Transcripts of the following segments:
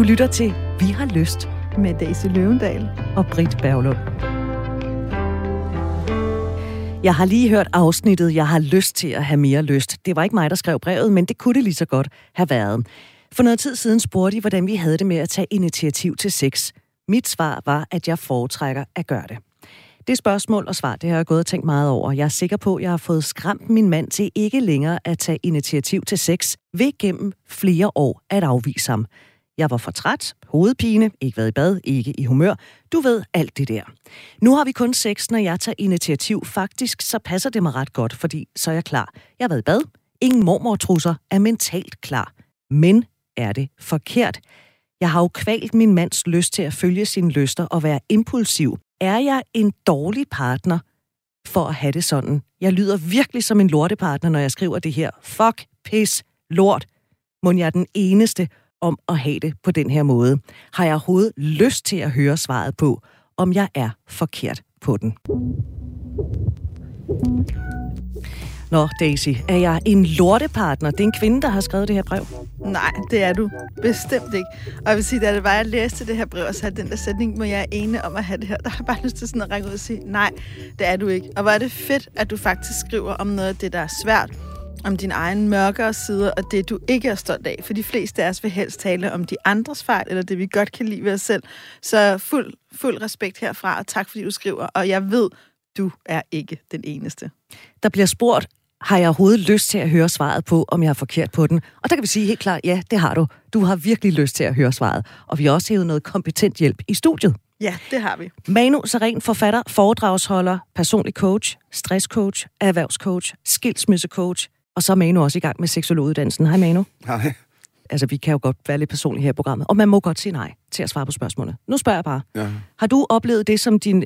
Du lytter til Vi har lyst med Daisy Løvendal og Britt Berglund. Jeg har lige hørt afsnittet, jeg har lyst til at have mere lyst. Det var ikke mig, der skrev brevet, men det kunne det lige så godt have været. For noget tid siden spurgte I, hvordan vi havde det med at tage initiativ til sex. Mit svar var, at jeg foretrækker at gøre det. Det spørgsmål og svar, det har jeg gået og tænkt meget over. Jeg er sikker på, at jeg har fået skræmt min mand til ikke længere at tage initiativ til sex ved gennem flere år at afvise ham. Jeg var for træt, hovedpine, ikke været i bad, ikke i humør. Du ved alt det der. Nu har vi kun sex, når jeg tager initiativ. Faktisk så passer det mig ret godt, fordi så er jeg klar. Jeg har været i bad. Ingen mormortrusser er mentalt klar. Men er det forkert? Jeg har jo kvalt min mands lyst til at følge sine lyster og være impulsiv. Er jeg en dårlig partner for at have det sådan? Jeg lyder virkelig som en lortepartner, når jeg skriver det her. Fuck, pis, lort. Må jeg er den eneste om at have det på den her måde? Har jeg overhovedet lyst til at høre svaret på, om jeg er forkert på den? Nå, Daisy, er jeg en lortepartner? Det er en kvinde, der har skrevet det her brev. Nej, det er du bestemt ikke. Og jeg vil sige, da det var, jeg læste det her brev, og så havde den der sætning, må jeg er ene om at have det her, der har jeg bare lyst til sådan at række ud og sige, nej, det er du ikke. Og hvor er det fedt, at du faktisk skriver om noget af det, der er svært, om din egen mørkere sider, og det, du ikke er stolt af. For de fleste af os vil helst tale om de andres fejl, eller det, vi godt kan lide ved os selv. Så fuld, fuld respekt herfra, og tak fordi du skriver. Og jeg ved, du er ikke den eneste. Der bliver spurgt, har jeg overhovedet lyst til at høre svaret på, om jeg er forkert på den? Og der kan vi sige helt klart, ja, det har du. Du har virkelig lyst til at høre svaret. Og vi har også hævet noget kompetent hjælp i studiet. Ja, det har vi. Manu Saren, forfatter, foredragsholder, personlig coach, stresscoach, erhvervscoach, skilsmissecoach, og så er Manu også i gang med seksologuddannelsen. Hej Manu. Hej. Altså, vi kan jo godt være lidt personlige her i programmet, og man må godt sige nej til at svare på spørgsmålet. Nu spørger jeg bare. Ja. Har du oplevet det, som din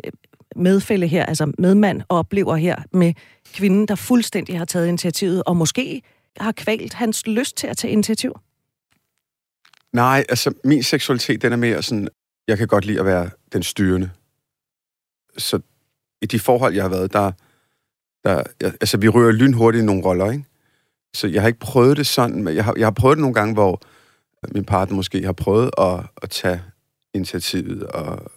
medfælde her, altså medmand, oplever her med kvinden, der fuldstændig har taget initiativet, og måske har kvalt hans lyst til at tage initiativ? Nej, altså min seksualitet, den er mere sådan, jeg kan godt lide at være den styrende. Så i de forhold, jeg har været, der, der altså vi rører lynhurtigt i nogle roller, ikke? Så jeg har ikke prøvet det sådan, men jeg har, jeg har prøvet det nogle gange, hvor min partner måske har prøvet at, at tage initiativet, og,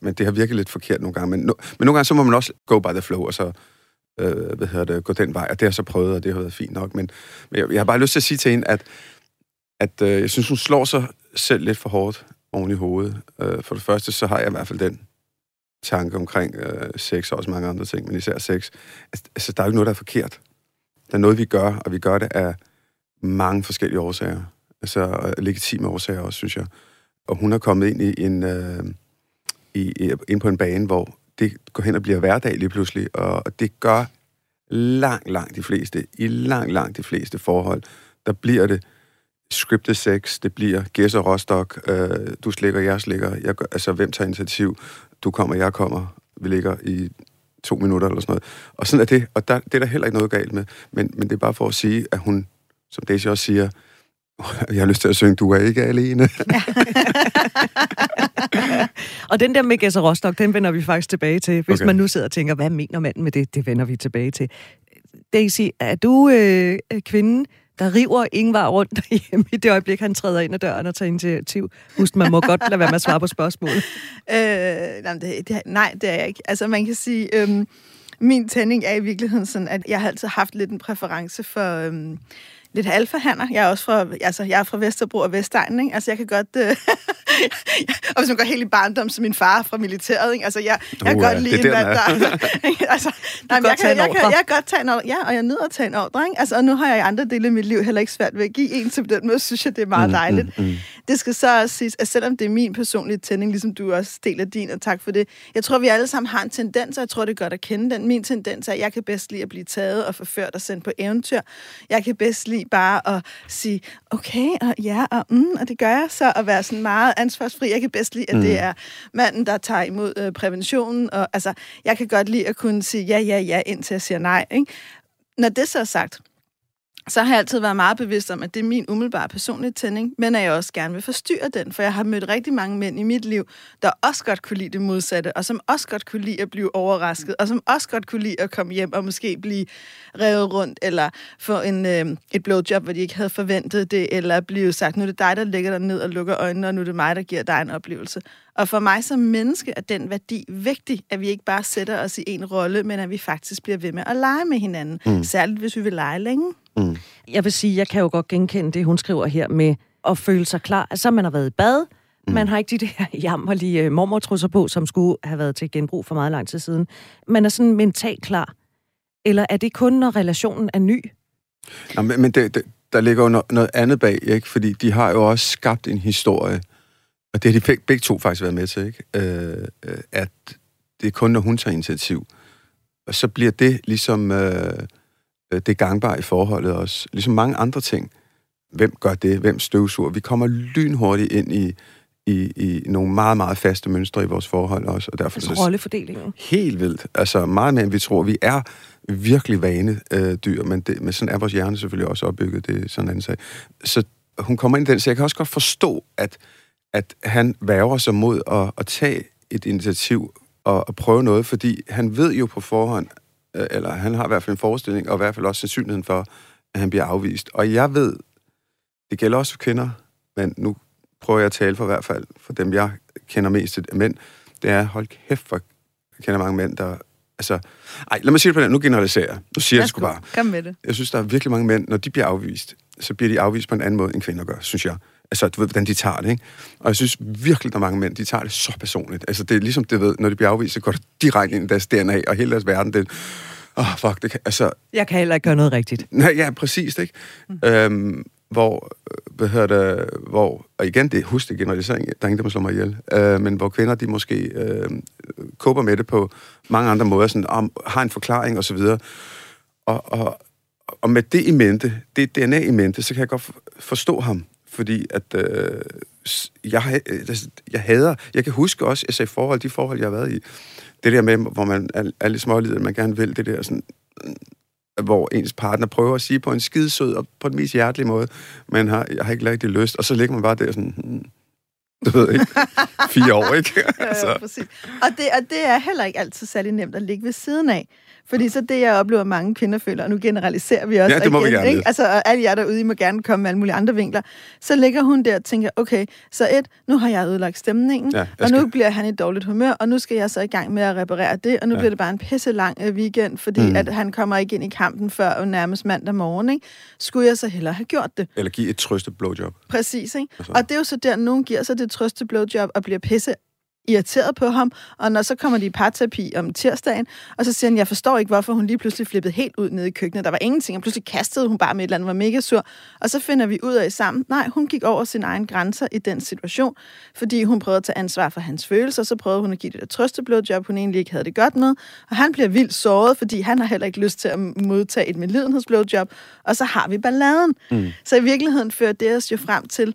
men det har virket lidt forkert nogle gange. Men, no, men nogle gange, så må man også go by the flow, og så øh, hvad hedder det, gå den vej, og det har jeg så prøvet, og det har været fint nok. Men, men jeg, jeg har bare lyst til at sige til hende, at, at øh, jeg synes, hun slår sig selv lidt for hårdt oven i hovedet. Øh, for det første, så har jeg i hvert fald den tanke omkring øh, sex og også mange andre ting, men især sex. Altså, altså der er jo ikke noget, der er forkert. Der er noget, vi gør, og vi gør det af mange forskellige årsager. Altså legitime årsager også, synes jeg. Og hun er kommet ind i en... Øh, i, ind på en bane, hvor det går hen og bliver hverdag lige pludselig, og det gør langt, langt de fleste, i langt, langt de fleste forhold, der bliver det scripted sex, det bliver gæs og rostok, øh, du slikker, jeg slikker, jeg, gør, altså hvem tager initiativ, du kommer, jeg kommer, vi ligger i to minutter eller sådan noget. Og sådan er det, og der, det er der heller ikke noget galt med, men, men det er bare for at sige, at hun, som Daisy også siger, jeg har lyst til at synge, du er ikke alene. og den der med Gæsser Rostock, den vender vi faktisk tilbage til. Hvis Okay. man nu sidder og tænker, hvad mener manden med det? Det vender vi tilbage til. Daisy, er du øh, kvinden, der river Ingvar rundt derhjemme i det øjeblik, han træder ind ad døren og tager initiativ? Husk, man må godt lade være med at svare på spørgsmålet. Øh, nej, det, det, nej, det er jeg ikke. Altså, man kan sige, øhm, min tænding er i virkeligheden sådan, at jeg har altid haft lidt en præference for øhm, lidt alfahanner. Jeg er også fra, altså, jeg er fra Vesterbro og Vestegnen, ikke? Altså, jeg kan godt... Øh, og hvis man går helt i barndom, så min far fra militæret, ikke? Altså, jeg, jeg kan Uha, godt lide mand, der, altså, nej, men jeg, kan, jeg, kan, ordre. jeg kan godt tage en ordre. Ja, og jeg nyder at tage en ordre, ikke? Altså, og nu har jeg i andre dele af mit liv heller ikke svært ved at give en, på den måde synes jeg, det er meget dejligt. Mm, mm. Det skal så også siges, at selvom det er min personlige tænding, ligesom du også deler din, og tak for det, jeg tror, vi alle sammen har en tendens, og jeg tror, det er godt at kende den. Min tendens er, at jeg kan bedst lide at blive taget og forført og sendt på eventyr. Jeg kan bedst lide bare at sige, okay, og ja, og mm, og det gør jeg så, at være sådan meget ansvarsfri. Jeg kan bedst lide, at mm. det er manden, der tager imod øh, præventionen, og altså, jeg kan godt lide at kunne sige ja, ja, ja, indtil jeg siger nej, ikke? Når det så er sagt, så har jeg altid været meget bevidst om, at det er min umiddelbare personlige tænding, men at jeg også gerne vil forstyrre den, for jeg har mødt rigtig mange mænd i mit liv, der også godt kunne lide det modsatte, og som også godt kunne lide at blive overrasket, og som også godt kunne lide at komme hjem og måske blive revet rundt, eller få en, øh, et blowjob, hvor de ikke havde forventet det, eller blive sagt, nu er det dig, der ligger der ned og lukker øjnene, og nu er det mig, der giver dig en oplevelse. Og for mig som menneske er den værdi vigtig, at vi ikke bare sætter os i en rolle, men at vi faktisk bliver ved med at lege med hinanden. Mm. Særligt hvis vi vil lege længe. Mm. Jeg vil sige, jeg kan jo godt genkende det, hun skriver her med at føle sig klar. Altså, man har været i bad, mm. man har ikke de der jammerlige øh, mormortrusser på, som skulle have været til genbrug for meget lang tid siden. Man er sådan mentalt klar. Eller er det kun, når relationen er ny? Nå, men, men det, det, der ligger jo noget, noget andet bag, ikke? Fordi de har jo også skabt en historie, og det har de begge, begge to faktisk været med til, ikke? Øh, øh, at det er kun, når hun tager initiativ. Og så bliver det ligesom... Øh, Øh, det gangbare i forholdet også. Ligesom mange andre ting. Hvem gør det? Hvem støvsuger? Vi kommer lynhurtigt ind i, i, i nogle meget, meget faste mønstre i vores forhold også. Og derfor altså rollefordelingen? Helt vildt. Altså meget mere, end vi tror. Vi er virkelig vane øh, dyr, men, det, men sådan er vores hjerne selvfølgelig også opbygget. Det er sådan en sag. Så hun kommer ind i den, så jeg kan også godt forstå, at, at han værger sig mod at, at tage et initiativ og, og prøve noget, fordi han ved jo på forhånd, eller han har i hvert fald en forestilling, og i hvert fald også sandsynligheden for, at han bliver afvist. Og jeg ved, det gælder også for kvinder, men nu prøver jeg at tale for i hvert fald for dem, jeg kender mest af mænd, det er, hold kæft, for jeg kender mange mænd, der... Altså, ej, lad mig sige det på den. Nu generaliserer jeg. Nu siger jeg, jeg sgu bare. Kom med det. Jeg synes, der er virkelig mange mænd, når de bliver afvist, så bliver de afvist på en anden måde, end kvinder gør, synes jeg. Altså, du ved, hvordan de tager det, ikke? Og jeg synes virkelig, der er mange mænd, de tager det så personligt. Altså, det er ligesom, det ved, når de bliver afvist, så går det direkte ind i deres DNA, og hele deres verden, det åh, oh, fuck, det kan, altså... Jeg kan heller ikke gøre noget rigtigt. Nej, ja, præcis, ikke? Mm. Øhm, hvor, øh, hvad hedder det, hvor, og igen, det husk det generalisering, der er ingen, der må slå mig ihjel, øh, men hvor kvinder, de måske øh, kåber med det på mange andre måder, sådan, om, har en forklaring og så videre. Og, og, og med det i mente, det DNA i mente, så kan jeg godt forstå ham fordi at øh, jeg, øh, jeg hader, jeg kan huske også, jeg sagde forhold, de forhold, jeg har været i, det der med, hvor man er, er lidt smålidet, man gerne vil det der sådan, hvor ens partner prøver at sige på en skidesød og på den mest hjertelige måde, men har, jeg har ikke rigtig lyst, og så ligger man bare der sådan, hmm, du ved ikke, fire år, ikke? altså. ja, præcis. Og det, og det er heller ikke altid særlig nemt at ligge ved siden af. Fordi så det, jeg oplever, mange kvinder føler, og nu generaliserer vi også ja, det må igen, vi gerne. Ikke? Altså, og alle jer derude, I må gerne komme med alle mulige andre vinkler. Så ligger hun der og tænker, okay, så et, nu har jeg ødelagt stemningen, ja, og nu bliver han i dårligt humør, og nu skal jeg så i gang med at reparere det, og nu ja. bliver det bare en pisse lang uh, weekend, fordi mm. at han kommer ikke ind i kampen før nærmest mandag morgen. Ikke? Skulle jeg så hellere have gjort det? Eller give et trøste blowjob. Præcis, ikke? Altså. Og det er jo så der, nogen giver sig det trøste blowjob og bliver pisse irriteret på ham, og når så kommer de i parterapi om tirsdagen, og så siger han, jeg forstår ikke, hvorfor hun lige pludselig flippede helt ud nede i køkkenet. Der var ingenting, og pludselig kastede hun bare med et eller andet, var mega sur. Og så finder vi ud af sammen, nej, hun gik over sin egen grænser i den situation, fordi hun prøvede at tage ansvar for hans følelser, så prøvede hun at give det der trøsteblodjob, hun egentlig ikke havde det godt med, og han bliver vildt såret, fordi han har heller ikke lyst til at modtage et medlidenhedsblodjob, og så har vi balladen. Mm. Så i virkeligheden fører det os jo frem til,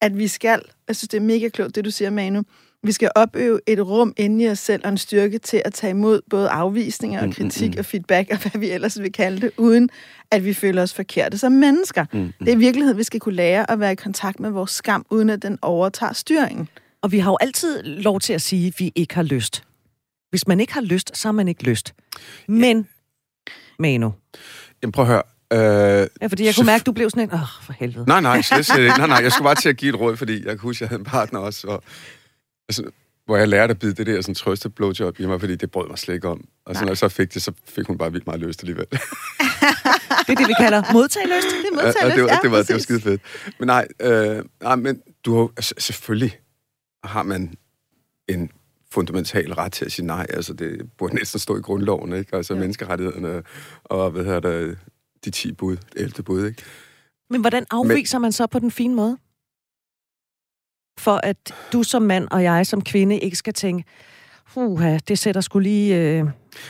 at vi skal, jeg synes, det er mega klogt, det du siger, Manu, vi skal opøve et rum inde i os selv og en styrke til at tage imod både afvisninger og mm, kritik mm, mm. og feedback og hvad vi ellers vil kalde det, uden at vi føler os forkerte som mennesker. Mm, mm. Det er i virkeligheden, vi skal kunne lære at være i kontakt med vores skam, uden at den overtager styringen. Og vi har jo altid lov til at sige, at vi ikke har lyst. Hvis man ikke har lyst, så har man ikke lyst. Men, ja. Manu. Jamen prøv at høre. Øh, ja, fordi jeg kunne mærke, at du blev sådan en, åh, oh, for helvede. Nej, nej, slet, slet, nej, nej, jeg skulle bare til at give et råd, fordi jeg kan huske, at jeg havde en partner også, og altså, hvor jeg lærte at bide det der sådan trøste blowjob i mig, fordi det brød mig slet ikke om. Og så når jeg så fik det, så fik hun bare vildt meget lyst alligevel. det er det, vi kalder modtagelyst. Det er ja, det var, ja, det var, det var skide fedt. Men nej, øh, nej men du har, altså, selvfølgelig har man en fundamental ret til at sige nej. Altså, det burde næsten stå i grundloven, ikke? Altså, ja. menneskerettighederne og, hvad hedder det, de 10 bud, 11 bud, ikke? Men hvordan afviser Men, man så på den fine måde? For at du som mand og jeg som kvinde ikke skal tænke, uha, det sætter skulle lige... Øh...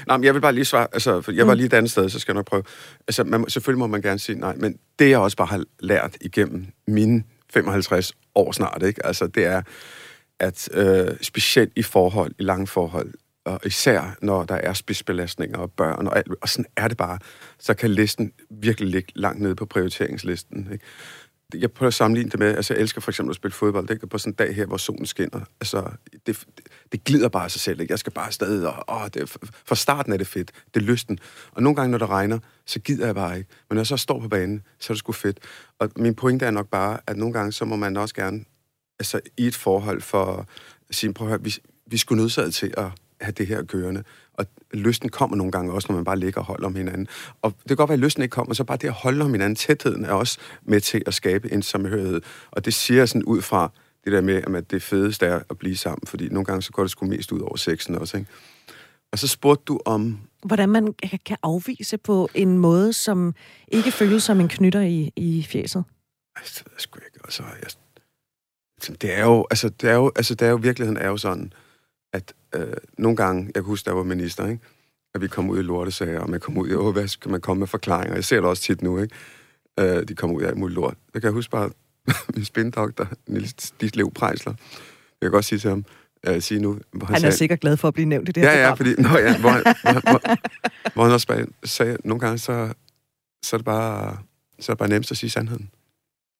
Nej, men jeg vil bare lige svare, altså, for jeg var mm. lige et andet sted, så skal jeg nok prøve. Altså, man, selvfølgelig må man gerne sige nej, men det jeg også bare har lært igennem mine 55 år snart, ikke? Altså, det er, at øh, specielt i forhold, i lange forhold, og især når der er spidsbelastninger og børn og alt, og sådan er det bare, så kan listen virkelig ligge langt nede på prioriteringslisten. Ikke? Jeg prøver at sammenligne det med, altså jeg elsker for eksempel at spille fodbold, det på sådan en dag her, hvor solen skinner. Altså, det, det, det glider bare af sig selv, ikke? Jeg skal bare afsted, og åh, det, fra starten er det fedt, det er lysten. Og nogle gange, når det regner, så gider jeg bare ikke. Men når jeg så står på banen, så er det sgu fedt. Og min pointe er nok bare, at nogle gange, så må man også gerne, altså i et forhold for at sige, prøv at høre, vi, vi skulle nødsaget til at have det her kørende. Og lysten kommer nogle gange også, når man bare ligger og holder om hinanden. Og det kan godt være, at lysten ikke kommer, så bare det at holde om hinanden, tætheden er også med til at skabe en samhørighed. Og det siger sådan ud fra det der med, at det fedeste er at blive sammen, fordi nogle gange så går det sgu mest ud over sexen også, ikke? Og så spurgte du om... Hvordan man kan afvise på en måde, som ikke føles som en knytter i, i fjeset? Ej, det ved jeg sgu ikke. Altså, jeg, det er jo, altså, det er jo, altså, det er jo, virkeligheden er jo sådan, at øh, nogle gange, jeg kan huske, der var minister, ikke? at vi kom ud i lortesager, og man kom ud i, åh, hvad skal man komme med forklaringer? Jeg ser det også tit nu, ikke? Øh, de kommer ud af muligt lort. Jeg kan huske bare, min spindoktor, Niels Dislev Prejsler, jeg kan godt sige til ham, uh, sige nu... Hvor han, han er sagde, sikkert glad for at blive nævnt i det her Ja, ja, fordi, nå, ja, hvor, hvor, hvor, hvor han også bare sagde, nogle gange, så, så er det bare, så er det bare nemmest at sige sandheden.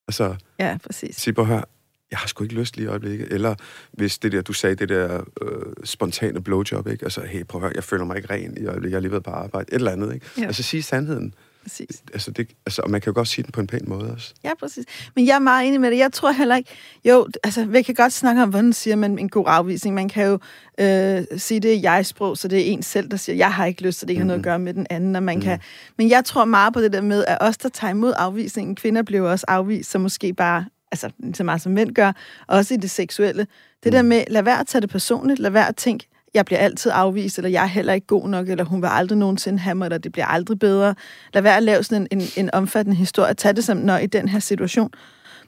Altså, ja, præcis. Sige på her, jeg har sgu ikke lyst lige i øjeblikket. Eller hvis det der, du sagde, det der øh, spontane blowjob, ikke? Altså, hey, prøv at høre, jeg føler mig ikke ren i øjeblikket, jeg har lige været på arbejde. Et eller andet, ikke? Ja. Altså, sige sandheden. Præcis. Altså, det, altså, og man kan jo godt sige den på en pæn måde også. Ja, præcis. Men jeg er meget enig med det. Jeg tror heller ikke... Jo, altså, vi kan godt snakke om, hvordan siger man en god afvisning. Man kan jo øh, sige, det er jeg-sprog, så det er en selv, der siger, jeg har ikke lyst, så det ikke mm-hmm. har noget at gøre med den anden. Og man mm-hmm. kan, men jeg tror meget på det der med, at os, der tager imod afvisningen, kvinder bliver også afvist, så måske bare altså så meget som mænd gør, også i det seksuelle. Det mm. der med, lad være at tage det personligt, lad være at tænke, jeg bliver altid afvist, eller jeg er heller ikke god nok, eller hun vil aldrig nogensinde have mig, eller det bliver aldrig bedre. Lad være at lave sådan en, en, en omfattende historie. Tag det som, når i den her situation.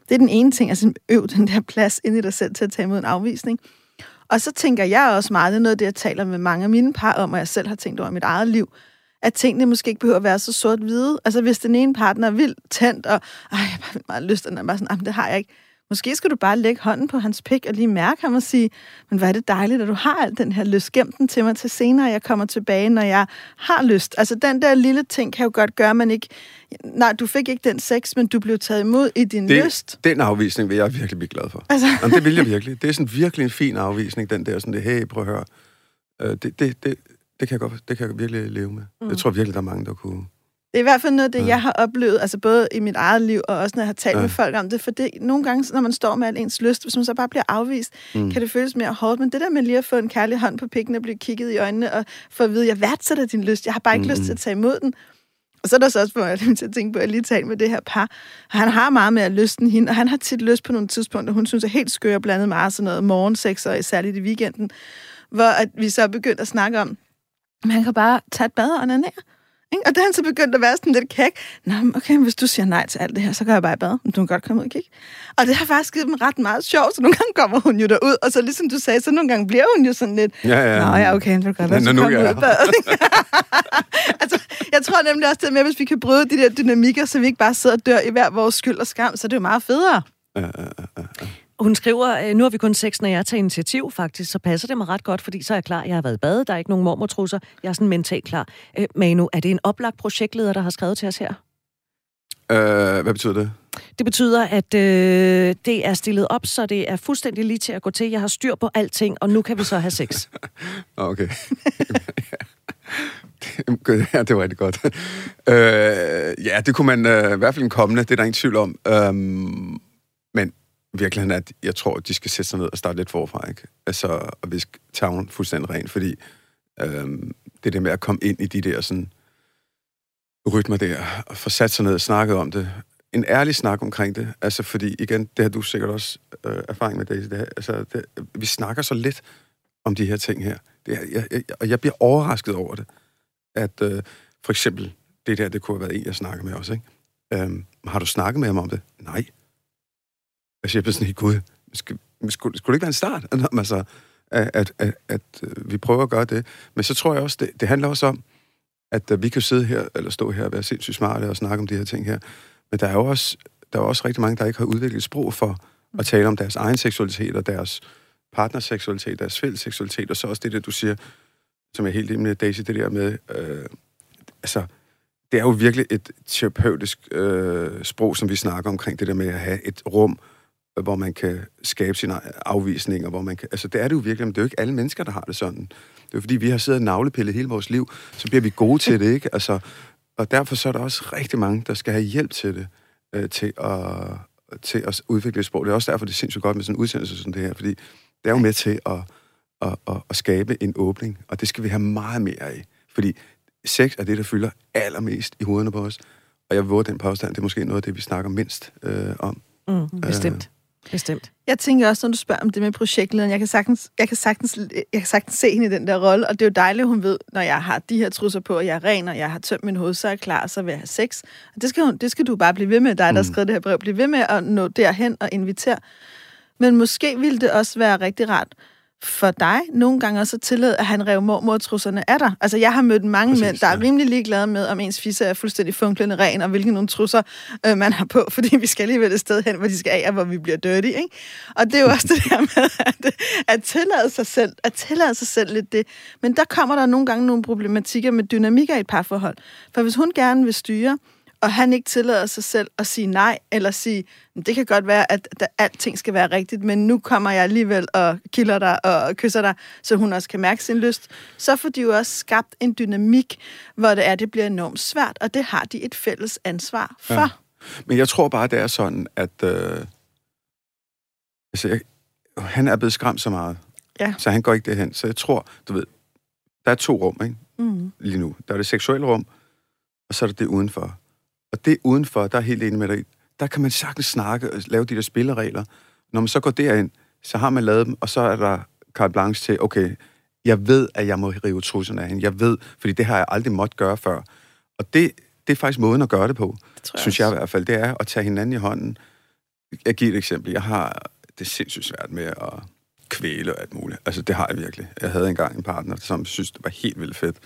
Det er den ene ting, altså øv den der plads ind i dig selv til at tage imod en afvisning. Og så tænker jeg også meget, det er noget af det, jeg taler med mange af mine par om, og jeg selv har tænkt over i mit eget liv, at tingene måske ikke behøver at være så sort-hvide. Altså, hvis den ene partner er vildt tændt, og ej, jeg har bare meget lyst, og den er bare sådan, det har jeg ikke. Måske skal du bare lægge hånden på hans pik og lige mærke ham og sige, men hvor er det dejligt, at du har al den her lyst. Gem den til mig til senere, jeg kommer tilbage, når jeg har lyst. Altså, den der lille ting kan jo godt gøre, at man ikke... Nej, du fik ikke den sex, men du blev taget imod i din det, lyst. Den afvisning vil jeg virkelig blive glad for. Altså. Jamen, det vil jeg virkelig. Det er sådan virkelig en fin afvisning, den der sådan, det, hey, prøv at høre. Uh, det, det, det, det kan jeg, godt, det kan jeg virkelig leve med. Mm. Jeg tror virkelig, der er mange, der kunne... Det er i hvert fald noget af det, ja. jeg har oplevet, altså både i mit eget liv, og også når jeg har talt ja. med folk om det, for det, nogle gange, når man står med al ens lyst, hvis man så bare bliver afvist, mm. kan det føles mere hårdt, men det der med lige at få en kærlig hånd på pikken og blive kigget i øjnene, og få at vide, jeg værdsætter din lyst, jeg har bare ikke mm. lyst til at tage imod den. Og så er der så også, hvor jeg til at tænke på, at jeg lige talt med det her par. Han har meget med at lysten hende, og han har tit lyst på nogle tidspunkter, hun synes er helt skør, blandet meget sådan noget morgensex, og særligt i weekenden, hvor at vi så er begyndt at snakke om, man kan bare tage et bad og onanere. Ikke? Og da han så begyndte at være sådan lidt kæk, Nå, okay, hvis du siger nej til alt det her, så går jeg bare i bad. Du kan godt komme ud og kigge. Og det har faktisk givet dem ret meget sjovt, så nogle gange kommer hun jo derud, og så ligesom du sagde, så nogle gange bliver hun jo sådan lidt, ja, ja. Nå ja, okay, det kan godt så komme ud i bad. altså, jeg tror nemlig også det med, hvis vi kan bryde de der dynamikker, så vi ikke bare sidder og dør i hver vores skyld og skam, så det er jo meget federe. Ja, ja, ja, ja. Hun skriver, øh, nu har vi kun sex, når jeg tager initiativ faktisk, så passer det mig ret godt, fordi så er jeg klar. Jeg har været i bade, der er ikke nogen mormortrusser. Jeg er sådan mentalt klar. Øh, Manu, er det en oplagt projektleder, der har skrevet til os her? Øh, hvad betyder det? Det betyder, at øh, det er stillet op, så det er fuldstændig lige til at gå til. Jeg har styr på alting, og nu kan vi så have sex. okay. ja, det var rigtig godt. øh, ja, det kunne man øh, i hvert fald en kommende, det er der ingen tvivl om. Øhm, men virkeligheden er, at jeg tror, at de skal sætte sig ned og starte lidt forfra, ikke? Altså, og viske tavlen fuldstændig ren, fordi øhm, det der med at komme ind i de der sådan rytmer der, og få sat sig ned og snakket om det. En ærlig snak omkring det, altså fordi, igen, det har du sikkert også øh, erfaring med, Daisy, det her, altså, det, vi snakker så lidt om de her ting her. Det, jeg, jeg, og jeg bliver overrasket over det, at øh, for eksempel, det der, det kunne have været en, jeg snakker med også, ikke? Øhm, har du snakket med ham om det? Nej. Altså, jeg blev sådan helt, gud, skulle, skulle, skulle det ikke være en start? Altså, at, at, at, at øh, vi prøver at gøre det. Men så tror jeg også, det, det handler også om, at at vi kan sidde her, eller stå her og være sindssygt smarte og snakke om de her ting her. Men der er jo også, der er også rigtig mange, der ikke har udviklet sprog for at tale om deres egen seksualitet og deres partners seksualitet, deres fælles seksualitet, og så også det der, du siger, som jeg er helt enig med Daisy, det der med, øh, altså, det er jo virkelig et terapeutisk øh, sprog, som vi snakker omkring, det der med at have et rum, hvor man kan skabe sine afvisninger, hvor man kan... Altså, det er det jo virkelig, men det er jo ikke alle mennesker, der har det sådan. Det er jo fordi, vi har siddet og navlepillet hele vores liv, så bliver vi gode til det, ikke? Altså, og derfor så er der også rigtig mange, der skal have hjælp til det, øh, til, at, til at udvikle sprog. Det er også derfor, det er sindssygt godt med sådan en udsendelse som det her, fordi det er jo med til at, at, at, at skabe en åbning, og det skal vi have meget mere af. Fordi sex er det, der fylder allermest i hovederne på os. Og jeg våger den påstand, det er måske noget af det, vi snakker mindst øh, om. Mm, bestemt. Øh, Bestemt. Jeg tænker også, når du spørger om det med projektlederen, jeg kan sagtens, jeg kan sagtens, jeg kan sagtens se hende i den der rolle, og det er jo dejligt, hun ved, når jeg har de her trusser på, og jeg er ren, og jeg har tømt min hoved, så er jeg klar, så vil jeg have sex. Og det skal, hun, det skal du bare blive ved med, dig, der har mm. skrevet det her brev. Blive ved med at nå derhen og invitere. Men måske ville det også være rigtig rart, for dig nogle gange også at tillade, at han rev mormortrusserne af dig? Altså, jeg har mødt mange Præcis, mænd, der ja. er rimelig ligeglade med, om ens fisse er fuldstændig funklende ren, og hvilke nogle trusser øh, man har på, fordi vi skal alligevel et sted hen, hvor de skal af, og hvor vi bliver dirty, ikke? Og det er jo også det der med at, at tillade sig selv, at tillade sig selv lidt det. Men der kommer der nogle gange nogle problematikker med dynamikker i et parforhold. For hvis hun gerne vil styre, og han ikke tillader sig selv at sige nej, eller sige, det kan godt være, at der, alting skal være rigtigt, men nu kommer jeg alligevel og kilder dig og kysser dig, så hun også kan mærke sin lyst, så får de jo også skabt en dynamik, hvor det er, det bliver enormt svært, og det har de et fælles ansvar for. Ja. Men jeg tror bare, det er sådan, at øh, altså, jeg, han er blevet skræmt så meget, ja. så han går ikke derhen. Så jeg tror, du ved, der er to rum, ikke? Mm. Lige nu. Der er det seksuelle rum, og så er der det udenfor. Og det udenfor, der er helt enig med dig der kan man sagtens snakke og lave de der spilleregler. Når man så går derind, så har man lavet dem, og så er der carte blanche til, okay, jeg ved, at jeg må rive trusserne af hende. Jeg ved, fordi det har jeg aldrig måttet gøre før. Og det, det er faktisk måden at gøre det på, det jeg synes jeg i hvert fald. Det er at tage hinanden i hånden. Jeg giver et eksempel. Jeg har det sindssygt svært med at kvæle og alt muligt. Altså, det har jeg virkelig. Jeg havde engang en partner, som synes, det var helt vildt fedt.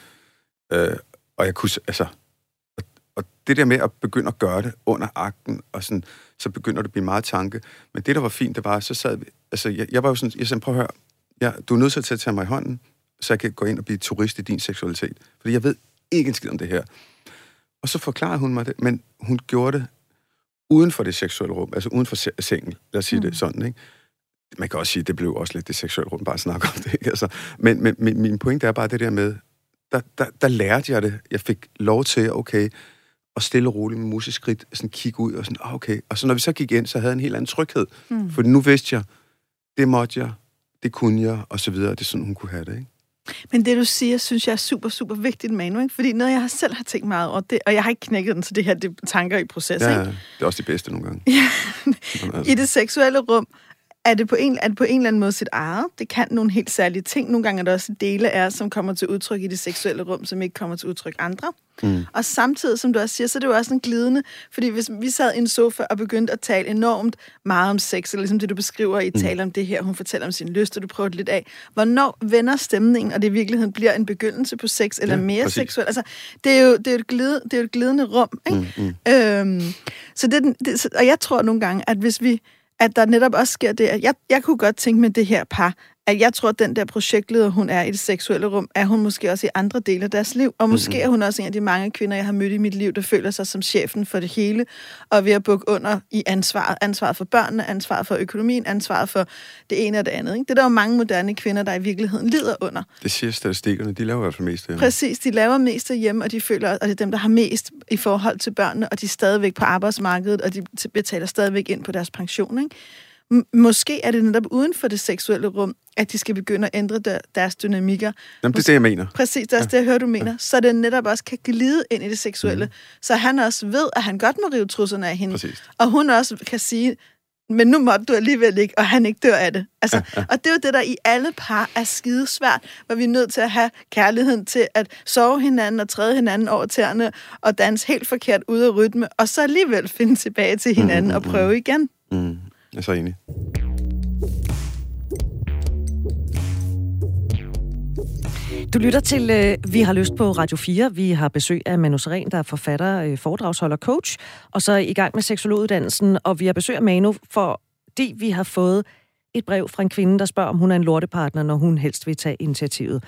Øh, og jeg kunne, altså, og det der med at begynde at gøre det under akten, og sådan, så begynder det at blive meget tanke. Men det, der var fint, det var, så sad vi, altså jeg, jeg var jo sådan, jeg sagde, prøv at høre, ja, du er nødt til at tage mig i hånden, så jeg kan gå ind og blive turist i din seksualitet. Fordi jeg ved ikke en skid om det her. Og så forklarede hun mig det, men hun gjorde det uden for det seksuelle rum, altså uden for sengen, lad os sige mm. det sådan, ikke? Man kan også sige, at det blev også lidt det seksuelle rum, bare at snakke om det, ikke? Altså, men, men, men min pointe er bare det der med, der, der, der lærte jeg det. Jeg fik lov til, okay, og stille og roligt med museskridt sådan kigge ud og sådan, ah, okay. Og så når vi så gik ind, så havde jeg en helt anden tryghed. Mm. For nu vidste jeg, det måtte jeg, det kunne jeg, og så videre. Det er sådan, hun kunne have det, ikke? Men det, du siger, synes jeg er super, super vigtigt, Manu, ikke? Fordi noget, jeg har selv har tænkt meget over, det, og jeg har ikke knækket den, så det her det er tanker i proces, ja, ikke? det er også det bedste nogle gange. Ja. I det seksuelle rum, er det, på en, er det på en eller anden måde sit eget? Det kan nogle helt særlige ting. Nogle gange er der også dele af som kommer til udtryk i det seksuelle rum, som ikke kommer til udtryk andre. Mm. Og samtidig, som du også siger, så er det jo også en glidende, fordi hvis vi sad i en sofa og begyndte at tale enormt meget om sex, eller ligesom det, du beskriver i mm. tale om det her, hun fortæller om sin lyst, og du prøver det lidt af, hvornår vender stemningen, og det i virkeligheden bliver en begyndelse på sex, eller ja, mere præcis. seksuelt? Altså, det er jo, det er jo, et, glide, det er jo et glidende rum, ikke? Mm, mm. Øhm, så det, det, og jeg tror nogle gange, at hvis vi at der netop også sker det, at jeg, jeg kunne godt tænke med det her par, at jeg tror, at den der projektleder, hun er i det seksuelle rum, er hun måske også i andre dele af deres liv. Og måske mm-hmm. er hun også en af de mange kvinder, jeg har mødt i mit liv, der føler sig som chefen for det hele, og ved at bukke under i ansvaret. Ansvaret for børnene, ansvaret for økonomien, ansvaret for det ene og det andet. Ikke? Det er der jo mange moderne kvinder, der i virkeligheden lider under. Det siger statistikkerne, de laver i hvert fald mest hjemme. Præcis, de laver mest hjemme, og de føler, at det er dem, der har mest i forhold til børnene, og de er stadigvæk på arbejdsmarkedet, og de betaler stadigvæk ind på deres pension. Ikke? Måske er det netop uden for det seksuelle rum, at de skal begynde at ændre der, deres dynamikker. Jamen, det er det, jeg mener. Præcis, det er også ja. det, jeg hører, du mener. Ja. Så det netop også kan glide ind i det seksuelle. Mm. Så han også ved, at han godt må rive trusserne af hende. Præcis. Og hun også kan sige, men nu måtte du alligevel ikke, og han ikke dør af det. Altså, ja, ja. Og det er jo det, der i alle par er skide svært, hvor vi er nødt til at have kærligheden til at sove hinanden og træde hinanden over tæerne og danse helt forkert ud af rytme, og så alligevel finde tilbage til hinanden mm, og prøve mm. igen. Mm. Jeg er så enig. Du lytter til øh, Vi har lyst på Radio 4. Vi har besøg af Manu Seren, der er forfatter, øh, foredragsholder, coach, og så i gang med seksologuddannelsen. Og vi har besøg af Manu, fordi vi har fået et brev fra en kvinde, der spørger, om hun er en lortepartner, når hun helst vil tage initiativet.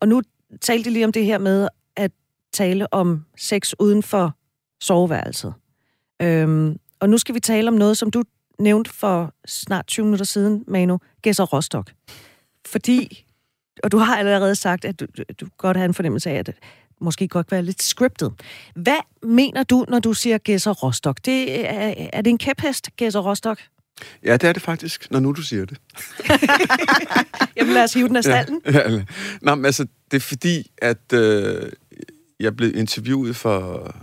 Og nu talte lige om det her med at tale om sex uden for soveværelset. Øhm, og nu skal vi tale om noget, som du nævnte for snart 20 minutter siden, Manu, Gæsser Rostock. Fordi, og du har allerede sagt, at du, du godt har en fornemmelse af, at det måske godt kan være lidt scriptet. Hvad mener du, når du siger Gæsser Rostock? Det er, er det en kæphest, Gæsser Rostock? Ja, det er det faktisk, når nu du siger det. Jamen lad os hive den af stallen. Ja, ja. Nå, men altså, det er fordi, at øh, jeg blev interviewet for...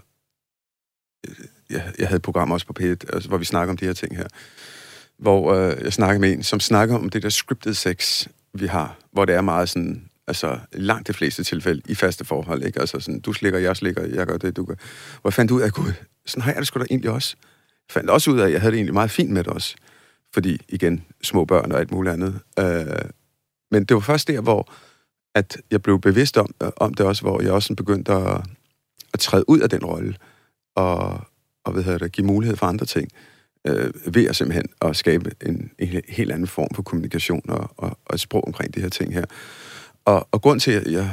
Jeg, jeg havde et program også på P1, altså, hvor vi snakker om de her ting her. Hvor øh, jeg snakker med en, som snakker om det der scripted sex, vi har. Hvor det er meget sådan, altså langt de fleste tilfælde i faste forhold, ikke? Altså sådan, du slikker, jeg slikker, jeg gør det, du gør. Hvor jeg fandt ud af, gud, sådan har jeg det sgu da egentlig også. Jeg fandt også ud af, at jeg havde det egentlig meget fint med det også. Fordi, igen, små børn og alt muligt andet. Øh, men det var først der, hvor at jeg blev bevidst om, om det også, hvor jeg også begyndte at, at træde ud af den rolle, og, og hvad hedder det, give mulighed for andre ting, øh, ved at simpelthen at skabe en, en helt anden form for kommunikation og, og, og et sprog omkring de her ting her. Og, og grund til, at jeg,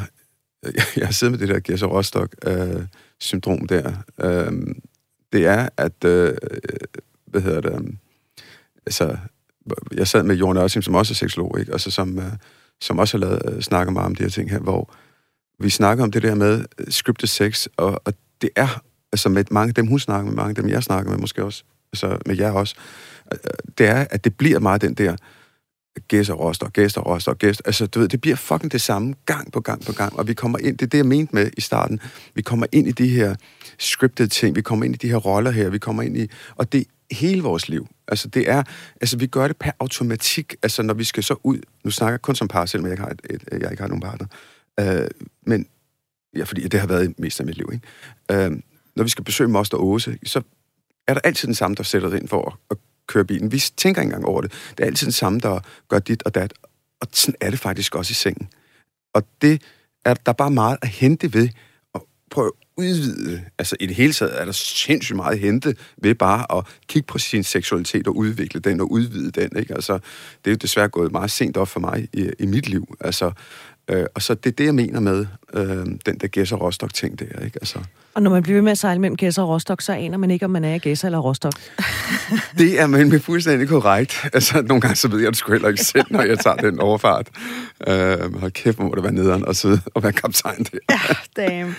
jeg, jeg sidder med det der Gerser Rostock-syndrom øh, der, øh, det er, at, øh, hvad hedder det, øh, altså, jeg sad med Jorden Ørsim, som også er seksolog, ikke? og så som, øh, som også har lavet, øh, snakker meget om de her ting her, hvor vi snakker om det der med øh, scripted sex, og, og det er, altså med mange af dem, hun snakker med, mange af dem, jeg snakker med måske også, altså med jer også, øh, det er, at det bliver meget den der gæster, roster, gæster, roster, gæst. Altså, du ved, det bliver fucking det samme gang på gang på gang, og vi kommer ind, det er det, jeg mente med i starten, vi kommer ind i de her scripted ting, vi kommer ind i de her roller her, vi kommer ind i, og det er hele vores liv. Altså, det er, altså, vi gør det per automatik, altså, når vi skal så ud, nu snakker jeg kun som par, selvom jeg ikke har, et, et, jeg ikke har nogen partner, øh, men, ja, fordi det har været mest af mit liv, ikke? Øh, når vi skal besøge Moster Åse, så er der altid den samme, der sætter det ind for at, at køre bilen. Vi tænker ikke engang over det. Det er altid den samme, der gør dit og dat. Og sådan er det faktisk også i sengen. Og det er der er bare meget at hente ved at prøve at udvide. Altså i det hele taget er der sindssygt meget at hente ved bare at kigge på sin seksualitet og udvikle den og udvide den. Ikke? Altså, det er jo desværre gået meget sent op for mig i, i mit liv. Altså, øh, og så det er det, jeg mener med øh, den der Gæsser Rostock-ting der. Ikke? Altså, Og når man bliver ved med at sejle mellem Gæsser og Rostock, så aner man ikke, om man er i Gæsser eller Rostock. Det er men fuldstændig korrekt. Altså, nogle gange så ved jeg det sgu heller ikke selv, når jeg tager den overfart. Øh, hold kæft, hvor må det være nederen at sidde og være kaptajn der. Ja, damn.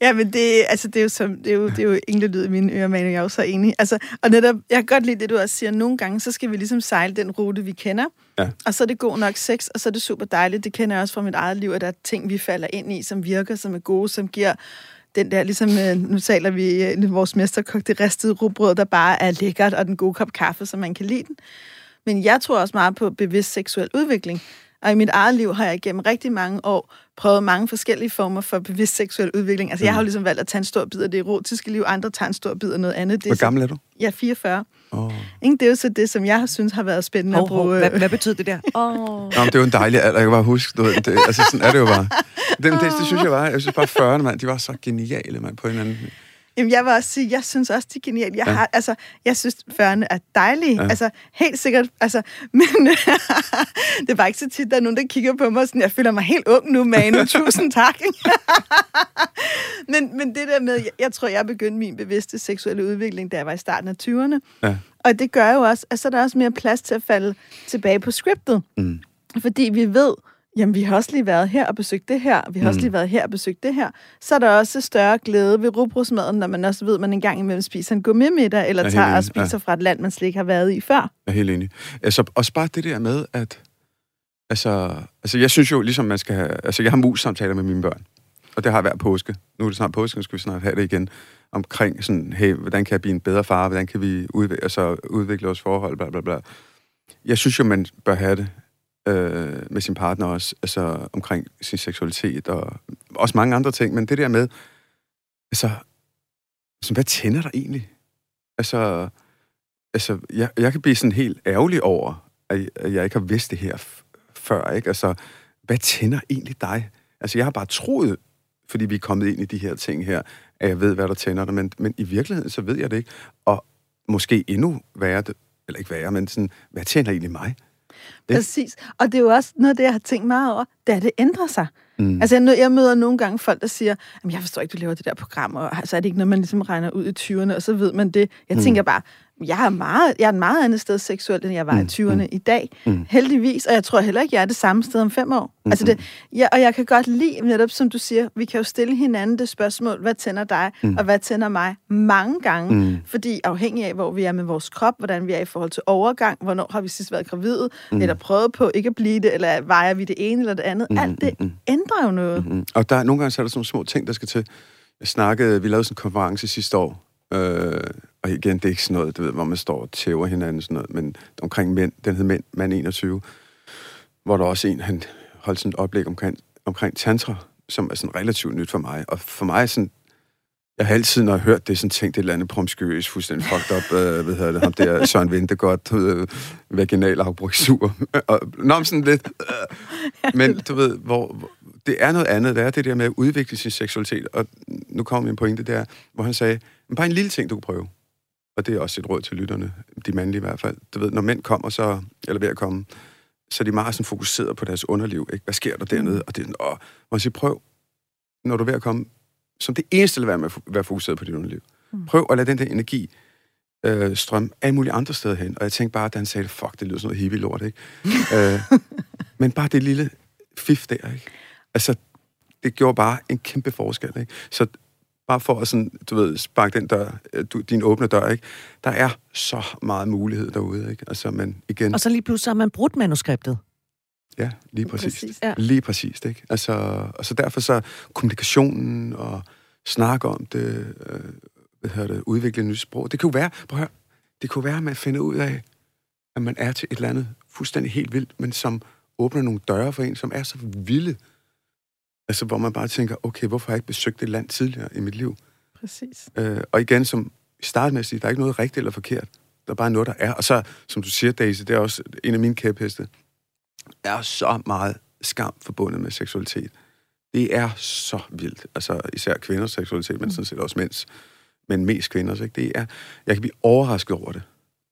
Ja, men det, altså, det, er jo som, det, er jo, det er jo engle lyd i mine ører, men jeg er jo så enig. Altså, og netop, jeg kan godt lide det, du også siger. Nogle gange, så skal vi ligesom sejle den rute, vi kender. Ja. Og så er det god nok sex, og så er det super dejligt. Det kender jeg også fra mit eget liv, at der er ting, vi falder ind i, som virker, som er gode, som giver den der, ligesom, øh, nu taler vi øh, vores mesterkok, det ristede rugbrød, der bare er lækkert, og den gode kop kaffe, så man kan lide den. Men jeg tror også meget på bevidst seksuel udvikling. Og i mit eget liv har jeg igennem rigtig mange år prøvet mange forskellige former for bevidst seksuel udvikling. Altså, jeg har jo ligesom valgt at tage en stor bid af det erotiske liv, andre tager en stor bid af noget andet. Det Hvor gammel er du? Jeg er 44. Oh. Ikke? Det er jo så det, som jeg har synes har været spændende Hov, at bruge. hvad, hvad betød det der? Oh. Nå, det er jo en dejlig alder, jeg kan bare huske. Du ved, det, altså, sådan er det jo bare. Det, det, det, synes jeg var, jeg synes bare 40'erne, mand, de var så geniale, mand, på en eller anden... Jamen, jeg vil også sige, jeg synes også, de er geniale. Jeg, Ja. har, altså, jeg synes, 40'erne er dejlige. Ja. Ja. Altså, helt sikkert. Altså, men det er bare ikke så tit, der er nogen, der kigger på mig sådan, jeg føler mig helt ung nu, Manu. Tusind tak. men, men det der med, jeg, jeg tror, jeg begyndte min bevidste seksuelle udvikling, da jeg var i starten af 20'erne. Ja. Og det gør jo også, at så er der også mere plads til at falde tilbage på scriptet. Mm. Fordi vi ved, jamen vi har også lige været her og besøgt det her, og vi har mm. også lige været her og besøgt det her. Så er der også større glæde ved rugbrødsmaden, når man også ved, at man en gang imellem spiser en gourmetmiddag, eller er tager helt og enig, spiser fra et land, man slet ikke har været i før. Jeg er helt enig. Altså, også bare det der med, at... Altså, altså, jeg synes jo, ligesom man skal have... Altså, jeg har mus-samtaler med mine børn. Og det har jeg hver påske. Nu er det snart påske, nu skal vi snart have det igen. Omkring sådan, hey, hvordan kan jeg blive en bedre far? Hvordan kan vi udvikle, altså, udvikle vores forhold? Bla, bla, bla. Jeg synes jo, man bør have det øh, med sin partner også. Altså, omkring sin seksualitet og også mange andre ting. Men det der med... Altså, altså hvad tænder der egentlig? Altså, altså jeg, jeg kan blive sådan helt ærgerlig over, at, at jeg ikke har vidst det her f- før, ikke? Altså, hvad tænder egentlig dig? Altså, jeg har bare troet, fordi vi er kommet ind i de her ting her, at jeg ved, hvad der tænder dig, men, men i virkeligheden, så ved jeg det ikke. Og måske endnu værre, eller ikke værre, men sådan, hvad tænder egentlig mig? Præcis. Og det er jo også noget af det, jeg har tænkt meget over, det er, at det ændrer sig. Mm. Altså, jeg, jeg møder nogle gange folk, der siger, at jeg forstår ikke, du laver det der program, og så er det ikke noget, man ligesom regner ud i 20'erne, og så ved man det. Jeg Mm. tænker bare, jeg er, meget, jeg er et meget andet sted seksuelt, end jeg var Mm, i 20'erne mm. i dag. Mm. Heldigvis, og jeg tror heller ikke, jeg er det samme sted om fem år. Mm, Altså det, ja, og jeg kan godt lide, netop som du siger, vi kan jo stille hinanden det spørgsmål, hvad tænder dig, Mm. og hvad tænder mig, mange gange. Mm. Fordi afhængig af, hvor vi er med vores krop, hvordan vi er i forhold til overgang, hvornår har vi sidst været gravide, Mm. eller prøvet på ikke at blive det, eller vejer vi det ene eller det andet. Mm, Alt det mm, mm. ændrer jo noget. Mm. Og der, er- nogle gange så er der sådan nogle små ting, der skal til. Jeg snakkede, vi lavede sådan en konference sidste år, øh, og igen, det er ikke sådan noget, du ved, hvor man står og tæver hinanden, sådan noget, men omkring mænd, den hed Mænd, Mand 21, hvor der også en, han holdt sådan et oplæg omkring, omkring tantra, som er sådan relativt nyt for mig. Og for mig sådan, jeg har altid, når jeg har hørt det, sådan tænkt et eller andet promskøs, fuldstændig fucked up, øh, hvad hedder det, ham der Søren Vintegodt, øh, vaginal afbrugsur. og, nå, men sådan lidt, øh, men du ved, hvor, hvor, det er noget andet, det er det der med at udvikle sin seksualitet, og nu kommer min pointe der, hvor han sagde, men bare en lille ting, du kan prøve. Og det er også et råd til lytterne, de mandlige i hvert fald. Du ved, når mænd kommer, så, eller ved at komme, så er de meget sådan fokuseret på deres underliv. Ikke? Hvad sker der dernede? Og det er sådan, åh, jeg siger, prøv, når du er ved at komme, som det eneste, lad være med at være fokuseret på dit underliv. Mm. Prøv at lade den der energi øh, strømme alle mulige andre steder hen. Og jeg tænkte bare, da han sagde fuck, det lyder sådan noget hippie lort, ikke? øh, men bare det lille fif der, ikke? Altså, det gjorde bare en kæmpe forskel, ikke? Så bare for at sådan, du ved, sparke den dør, øh, du, din åbne dør, ikke? Der er så meget mulighed derude, ikke? Altså, men igen, Og så lige pludselig har man brudt manuskriptet. ja, lige præcis. Præcis. Ja. Lige præcis, ikke? Altså, og så derfor så kommunikationen og snakke om det, øh, hvad hedder det, udvikle et nyt sprog. Det kunne være, prøv at høre, det kunne være, at man finder ud af, at man er til et eller andet fuldstændig helt vildt, men som åbner nogle døre for en, som er så vilde. Altså, hvor man bare tænker, okay, hvorfor har jeg ikke besøgt det land tidligere i mit liv? Præcis. Øh, og igen, som i starten med at sige, der er ikke noget rigtigt eller forkert. Der er bare noget, der er. Og så, som du siger, Daisy, det er også en af mine kæpheste, er så meget skam forbundet med seksualitet. Det er så vildt. Altså især kvinders seksualitet, men sådan set også mænds. Men mest kvinders, ikke? Det er, jeg kan blive overrasket over det.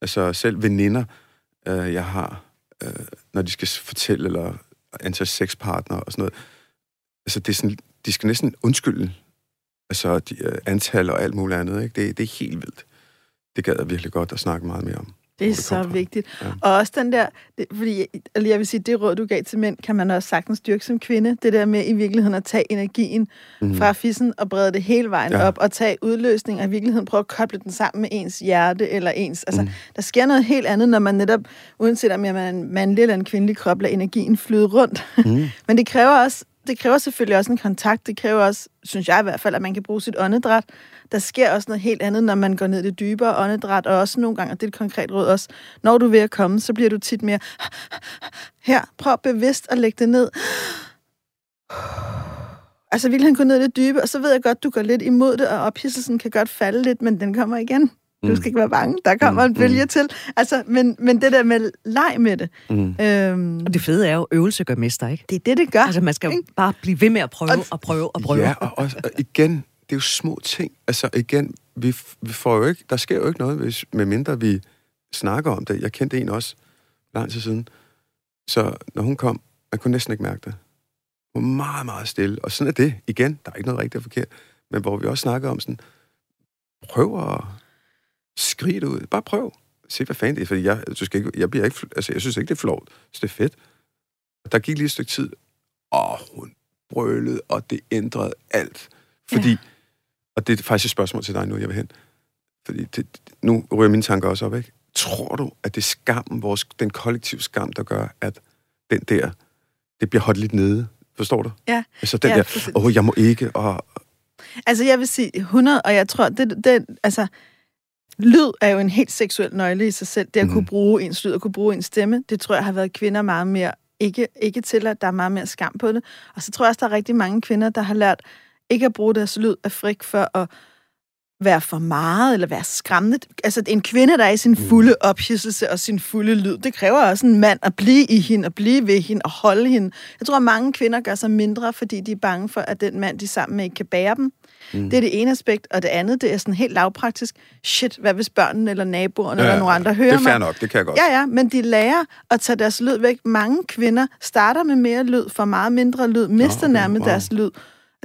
Altså selv veninder, øh, jeg har, øh, når de skal fortælle eller antage sexpartner og sådan noget. Altså det er sådan, de skal næsten undskylde altså de, øh, antal og alt muligt andet. Ikke? Det, det er helt vildt. Det gad jeg virkelig godt at snakke meget mere om. Det er det så fra. vigtigt. Ja. Og også den der, det, fordi eller jeg vil sige, det råd, du gav til mænd, kan man også sagtens styrke som kvinde. Det der med i virkeligheden at tage energien Mhm. fra fissen og brede det hele vejen Ja. op, og tage udløsning, og i virkeligheden prøve at koble den sammen med ens hjerte, eller ens, altså, Mhm. der sker noget helt andet, når man netop, uanset om man er en mandlig eller en kvindelig krop, lader energien flyde rundt. Mhm. Men det kræver også, det kræver selvfølgelig også en kontakt. Det kræver også, synes jeg i hvert fald, at man kan bruge sit åndedræt. Der sker også noget helt andet, når man går ned i det dybere åndedræt, og også nogle gange, og det er et konkret råd også, når du er ved at komme, så bliver du tit mere, her, prøv bevidst at lægge det ned. Altså vil han gå ned i det dybe, og så ved jeg godt, du går lidt imod det, og ophidselsen kan godt falde lidt, men den kommer igen. Du Mm. skal ikke være bange, der kommer en Mm, bølge mm. til. Altså, men, men det der med leg med det, Mm. øhm, Og det fede er jo, øvelse gør mester, ikke? det er det, det gør. Altså, man skal jo bare blive ved med at prøve Og- og prøve og prøve. Ja, og, også, og igen, det er jo små ting. Altså igen, vi, vi får jo ikke, der sker jo ikke noget, hvis, medmindre vi snakker om det. Jeg kendte en også lang tid siden. Så når hun kom, man kunne næsten ikke mærke det. Hun var meget, meget stille. Og sådan er det. Igen, der er ikke noget rigtigt og forkert. Men hvor vi også snakker om sådan, prøv at skrige det ud. Bare prøv. Se, hvad fanden det er. Fordi jeg, du skal ikke, jeg, bliver ikke, altså, jeg synes ikke, det er flot. Så det er fedt. Der gik lige et stykke tid, og hun brølede, og det ændrede alt. Fordi, ja. og det er faktisk et spørgsmål til dig nu, jeg vil hen. Fordi det, nu ryger mine tanker også op, ikke? Tror du, at det er skammen, vores, den kollektive skam, der gør, at den der, det bliver holdt lidt nede? Forstår du? Ja. Altså den Ja, der, åh, oh, jeg må ikke, og Altså, jeg vil sige 100, og jeg tror, det, det altså, lyd er jo en helt seksuel nøgle i sig selv. Det at Mhm. kunne bruge ens lyd og kunne bruge ens stemme, det tror jeg har været kvinder meget mere ikke, ikke til, at der er meget mere skam på det. Og så tror jeg også, der er rigtig mange kvinder, der har lært ikke at bruge deres lyd af frygt for at være for meget, eller være skræmmende. Altså, en kvinde, der er i sin mm. fulde ophidselse og sin fulde lyd, det kræver også en mand at blive i hende, og blive ved hende, og holde hende. Jeg tror, at mange kvinder gør sig mindre, fordi de er bange for, at den mand, de er sammen med, ikke kan bære dem. Mm. Det er det ene aspekt, og det andet, det er sådan helt lavpraktisk. Shit, hvad hvis børnene eller naboerne ja, eller nogen andre hører mig? Det er fair mig? nok, det kan jeg godt. Ja, ja, men de lærer at tage deres lyd væk. Mange kvinder starter med mere lyd, for meget mindre lyd, mister okay, nærmest wow. deres lyd.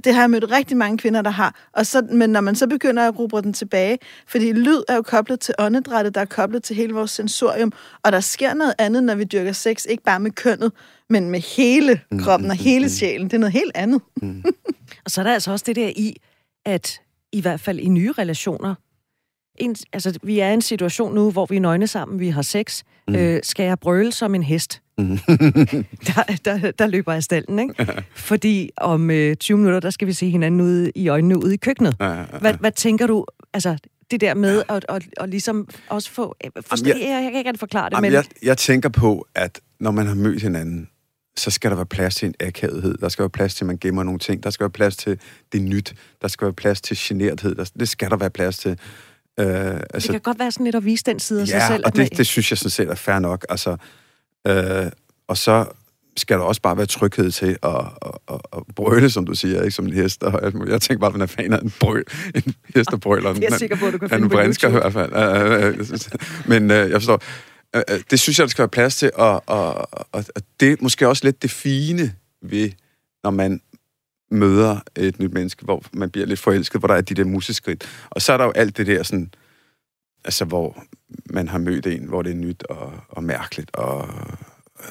Det har jeg mødt rigtig mange kvinder, der har. Og så, men når man så begynder at råbe den tilbage, fordi lyd er jo koblet til åndedrættet, der er koblet til hele vores sensorium, og der sker noget andet, når vi dyrker sex, ikke bare med kønnet, men med hele mm, kroppen mm, og hele mm, sjælen. Det er noget helt andet. Mm. og så er der altså også det der i, at i hvert fald i nye relationer, en, altså, vi er i en situation nu, hvor vi er nøgne sammen, vi har sex. Mm. Øh, skal jeg brøle som en hest? Mm. der, der, der løber jeg stallen, ikke? Fordi om øh, 20 minutter, der skal vi se hinanden ude i øjnene ude i køkkenet. Hvad, hvad tænker du, altså det der med at, at, at ligesom også få... Forstå, jeg, jeg, jeg kan ikke forklare det, men... Jeg, jeg tænker på, at når man har mødt hinanden, så skal der være plads til en akavethed. Der skal være plads til, at man gemmer nogle ting. Der skal være plads til det nyt. Der skal være plads til generthed. det skal der være plads til. Uh, altså, det kan godt være sådan lidt at vise den side af ja, sig selv. og det, det synes jeg sådan set er fair nok. Altså, uh, og så skal der også bare være tryghed til at, at, at, at brøle, som du siger, ikke som en hest. Og jeg tænker bare, at man er fan af en, brøl, en hest, der brøler. Jeg er sikker på, at du kan finde på YouTube. i hvert fald. Men uh, jeg forstår, uh, det synes jeg, der skal være plads til, og, og, og, og det er måske også lidt det fine ved, når man møder et nyt menneske, hvor man bliver lidt forelsket, hvor der er de der museskridt. Og så er der jo alt det der sådan, altså hvor man har mødt en, hvor det er nyt og, og mærkeligt, og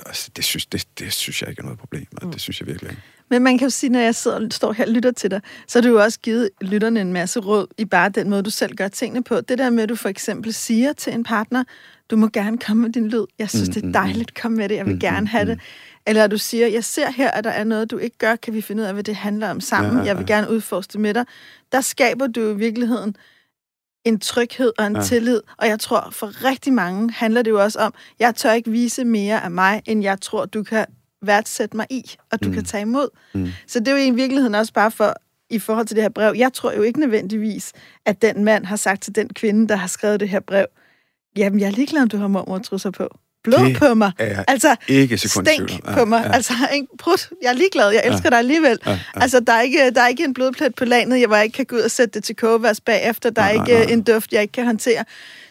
altså, det, synes, det, det synes jeg ikke er noget problem. Mm. Det synes jeg virkelig ikke. Men man kan jo sige, når jeg sidder, står her og lytter til dig, så har du jo også givet lytterne en masse råd i bare den måde, du selv gør tingene på. Det der med, at du for eksempel siger til en partner, du må gerne komme med din lyd. Jeg synes, mm, det er mm, dejligt. Kom med det. Jeg vil mm, gerne have det. Eller du siger, jeg ser her, at der er noget, du ikke gør. Kan vi finde ud af, hvad det handler om sammen? Ja, ja. Jeg vil gerne udforske det med dig. Der skaber du i virkeligheden en tryghed og en ja. tillid. Og jeg tror, for rigtig mange handler det jo også om, jeg tør ikke vise mere af mig, end jeg tror, du kan værdsætte mig i, og du mm. kan tage imod. Mm. Så det er jo i virkeligheden også bare for, i forhold til det her brev, jeg tror jo ikke nødvendigvis, at den mand har sagt til den kvinde, der har skrevet det her brev, jamen jeg er ligeglad, om du har mormortrusser på blod det på mig. Er altså, ikke stænk ja, på mig. Ja. Altså, ikke, prut, jeg er ligeglad, jeg elsker ja. dig alligevel. Ja, ja. Altså, der er, ikke, der er ikke en blodplet på landet, jeg ikke kan gå ud og sætte det til kogeværs bagefter. Der er nej, ikke nej, nej. en duft, jeg ikke kan håndtere.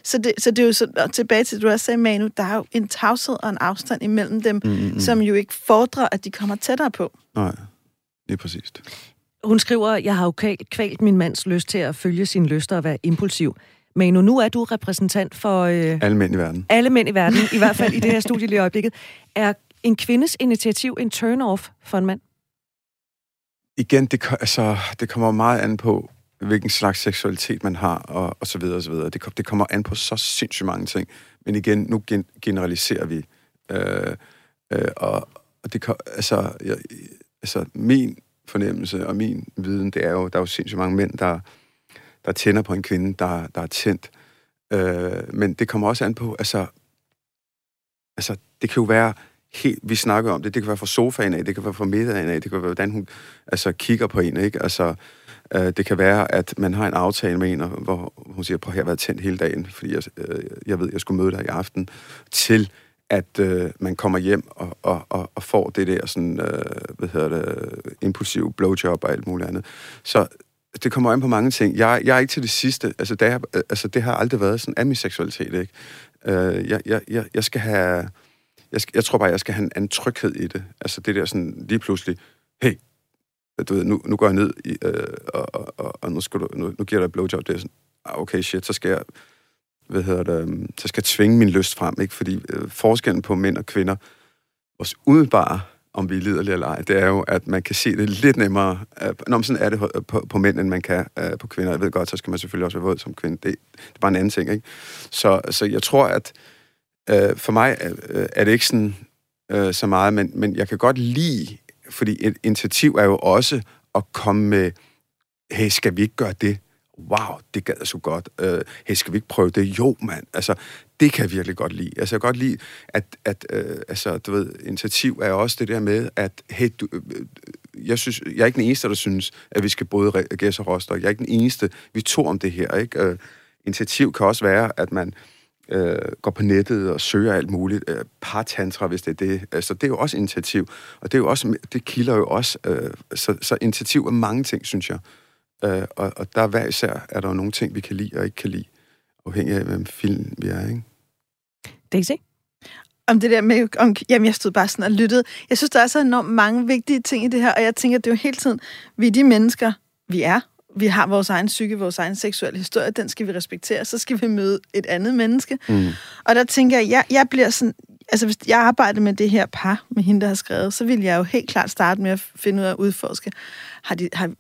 Så det, så det er jo så, og tilbage til, du også sagde, Manu, der er jo en tavshed og en afstand imellem dem, mm, mm, mm. som jo ikke fordrer, at de kommer tættere på. Nej, det er præcis. Hun skriver, jeg har jo kvalt min mands lyst til at følge sine lyster og være impulsiv. Men nu er du repræsentant for... Øh, alle mænd i verden. Alle mænd i verden, i hvert fald i det her studie lige i øjeblikket. Er en kvindes initiativ en turn-off for en mand? Igen, det, altså, det kommer meget an på, hvilken slags seksualitet man har, og, og så videre, og så videre. Det, det kommer an på så sindssygt mange ting. Men igen, nu gen, generaliserer vi. Øh, øh, og, og det, altså, jeg, altså, min fornemmelse og min viden, det er jo, der er jo sindssygt mange mænd, der der tænder på en kvinde, der, der er tændt. Øh, men det kommer også an på, altså, altså, det kan jo være helt, vi snakker om det, det kan være fra sofaen af, det kan være fra middagen af, det kan være, hvordan hun altså, kigger på en, ikke? Altså, øh, det kan være, at man har en aftale med en, hvor hun siger, på, her har været tændt hele dagen, fordi jeg, øh, jeg ved, jeg skulle møde dig i aften, til at øh, man kommer hjem og, og, og, og får det der sådan, øh, hvad hedder det, impulsiv blowjob og alt muligt andet. Så det kommer an på mange ting. Jeg, jeg er ikke til det sidste. Altså, det, har, altså, det har aldrig været sådan amiseksualitet, ikke? Uh, jeg, jeg, jeg, jeg skal have... Jeg, skal, jeg tror bare, jeg skal have en anden tryghed i det. Altså det der sådan lige pludselig, hey, du ved, nu, nu går jeg ned, i, øh, og, og, og, og nu, skal du, nu, nu giver jeg dig et blowjob. Det er sådan, ah, okay, shit, så skal jeg, hvad hedder det, øhm, så skal jeg tvinge min lyst frem, ikke? Fordi øh, forskellen på mænd og kvinder, vores udbare om vi er liderlige eller ej, det er jo, at man kan se det lidt nemmere. Øh, når sådan er det på, på mænd, end man kan øh, på kvinder. Jeg ved godt, så skal man selvfølgelig også være våd som kvinde. Det, det er bare en anden ting, ikke? Så, så jeg tror, at øh, for mig øh, øh er det ikke sådan øh, så meget, men, men jeg kan godt lide, fordi et initiativ er jo også at komme med, hey, skal vi ikke gøre det? wow, det gad jeg så godt. Øh, hey, skal vi ikke prøve det? Jo, mand. Altså, det kan jeg virkelig godt lide. Altså, jeg kan godt lide, at, at øh, altså, du ved, initiativ er også det der med, at hey, du, øh, jeg, synes, jeg er ikke den eneste, der synes, at vi skal bryde gæs og roster. Jeg er ikke den eneste, vi tog om det her. Ikke? Øh, initiativ kan også være, at man øh, går på nettet og søger alt muligt. Øh, partantra, hvis det er det. Altså, det er jo også initiativ. Og det, er jo også, det kilder jo også. Øh, så, så initiativ er mange ting, synes jeg. Øh, og, og der er hver især, er der jo nogle ting, vi kan lide og ikke kan lide. Afhængig af, hvem film vi er, ikke? Daisy? om det der med, om, jamen jeg stod bare sådan og lyttede. Jeg synes, der er så enormt mange vigtige ting i det her, og jeg tænker, det er jo hele tiden, vi er de mennesker, vi er. Vi har vores egen psyke, vores egen seksuelle historie, den skal vi respektere, så skal vi møde et andet menneske. Mm. Og der tænker jeg, jeg, jeg bliver sådan, altså hvis jeg arbejder med det her par, med hende, der har skrevet, så vil jeg jo helt klart starte med at finde ud af at udforske, har, de, har,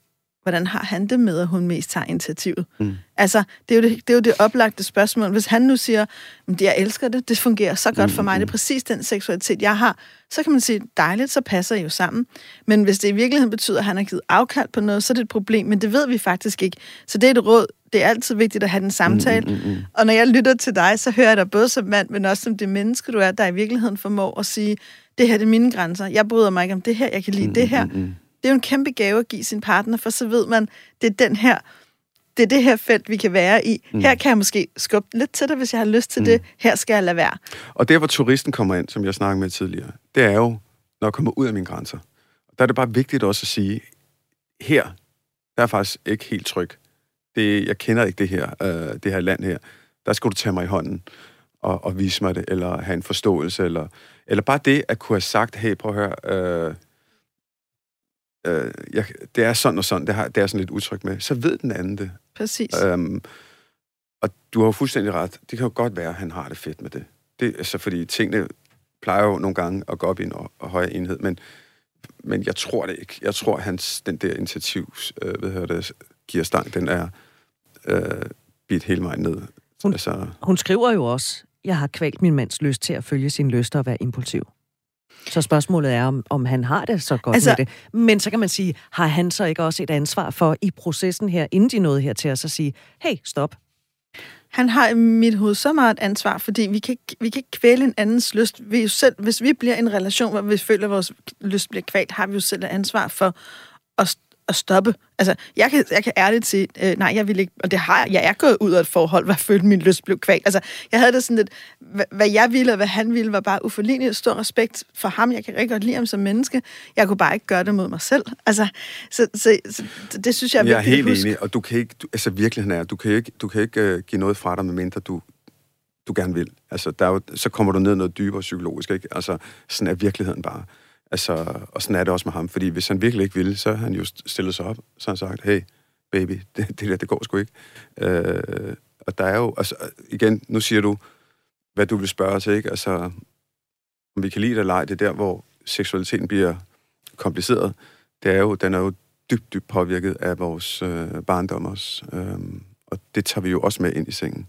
hvordan har han det med, at hun mest tager initiativet? Mm. Altså, det er, jo det, det er jo det oplagte spørgsmål. Hvis han nu siger, at jeg elsker det, det fungerer så godt mm, for mig, mm. det er præcis den seksualitet, jeg har, så kan man sige, dejligt, så passer I jo sammen. Men hvis det i virkeligheden betyder, at han har givet afkald på noget, så er det et problem, men det ved vi faktisk ikke. Så det er et råd. Det er altid vigtigt at have den samtale. Mm, mm, mm. Og når jeg lytter til dig, så hører jeg dig både som mand, men også som det menneske, du er, der i virkeligheden formår at sige, det her det er mine grænser. Jeg bryder mig ikke om det her, jeg kan lide mm, det her. Mm, mm det er jo en kæmpe gave at give sin partner, for så ved man, det er den her, det er det her felt, vi kan være i. Mm. Her kan jeg måske skubbe lidt til dig, hvis jeg har lyst til mm. det. Her skal jeg lade være. Og der, hvor turisten kommer ind, som jeg snakkede med tidligere, det er jo, når jeg kommer ud af mine grænser. Der er det bare vigtigt også at sige, her, der er faktisk ikke helt tryg. Det, jeg kender ikke det her, øh, det her land her. Der skal du tage mig i hånden og, og vise mig det, eller have en forståelse, eller, eller bare det at kunne have sagt, hey, prøv at høre, øh, øh, jeg, det er sådan og sådan, det, har, det er sådan lidt utryg med, så ved den anden det. Præcis. Øhm, og du har jo fuldstændig ret. Det kan jo godt være, at han har det fedt med det. det altså, fordi tingene plejer jo nogle gange at gå op i en højere enhed, men, men jeg tror det ikke. Jeg tror, hans, den der initiativs, øh, hvad det, giver stang, den er øh, bidt hele vejen ned. Hun, altså, hun skriver jo også, jeg har kvalt min mands lyst til at følge sin lyst og være impulsiv. Så spørgsmålet er, om, om han har det så godt altså, med det. Men så kan man sige, har han så ikke også et ansvar for i processen her, inden de nåede her til at så sige, hey, stop. Han har i mit hoved så meget et ansvar, fordi vi kan, vi kan ikke kvæle en andens lyst. Vi jo selv, hvis vi bliver i en relation, hvor vi føler, at vores lyst bliver kvalt, har vi jo selv et ansvar for at at stoppe. Altså, jeg kan, jeg kan ærligt sige, øh, nej, jeg vil ikke, og det har jeg, jeg er gået ud af et forhold, hvor jeg følte, min lyst blev kvalt. Altså, jeg havde det sådan lidt, hvad, hvad jeg ville, og hvad han ville, var bare uforligneligt stor respekt for ham. Jeg kan rigtig godt lide ham som menneske. Jeg kunne bare ikke gøre det mod mig selv. Altså, så, så, så det synes jeg er Jeg er helt enig, og du kan ikke, du, altså virkeligheden er, du kan ikke, du kan ikke uh, give noget fra dig, medmindre du, du gerne vil. Altså, der er jo, så kommer du ned noget dybere psykologisk, ikke? Altså, sådan er virkeligheden bare. Altså, og sådan er det også med ham, fordi hvis han virkelig ikke ville, så han jo stillet sig op, så han sagt, hey, baby, det, det der, det går sgu ikke. Øh, og der er jo, altså igen, nu siger du, hvad du vil spørge til, ikke? Altså, om vi kan lide det eller ej, det er der, hvor seksualiteten bliver kompliceret. Det er jo, den er jo dybt, dybt påvirket af vores øh, barndom også. Øh, og det tager vi jo også med ind i sengen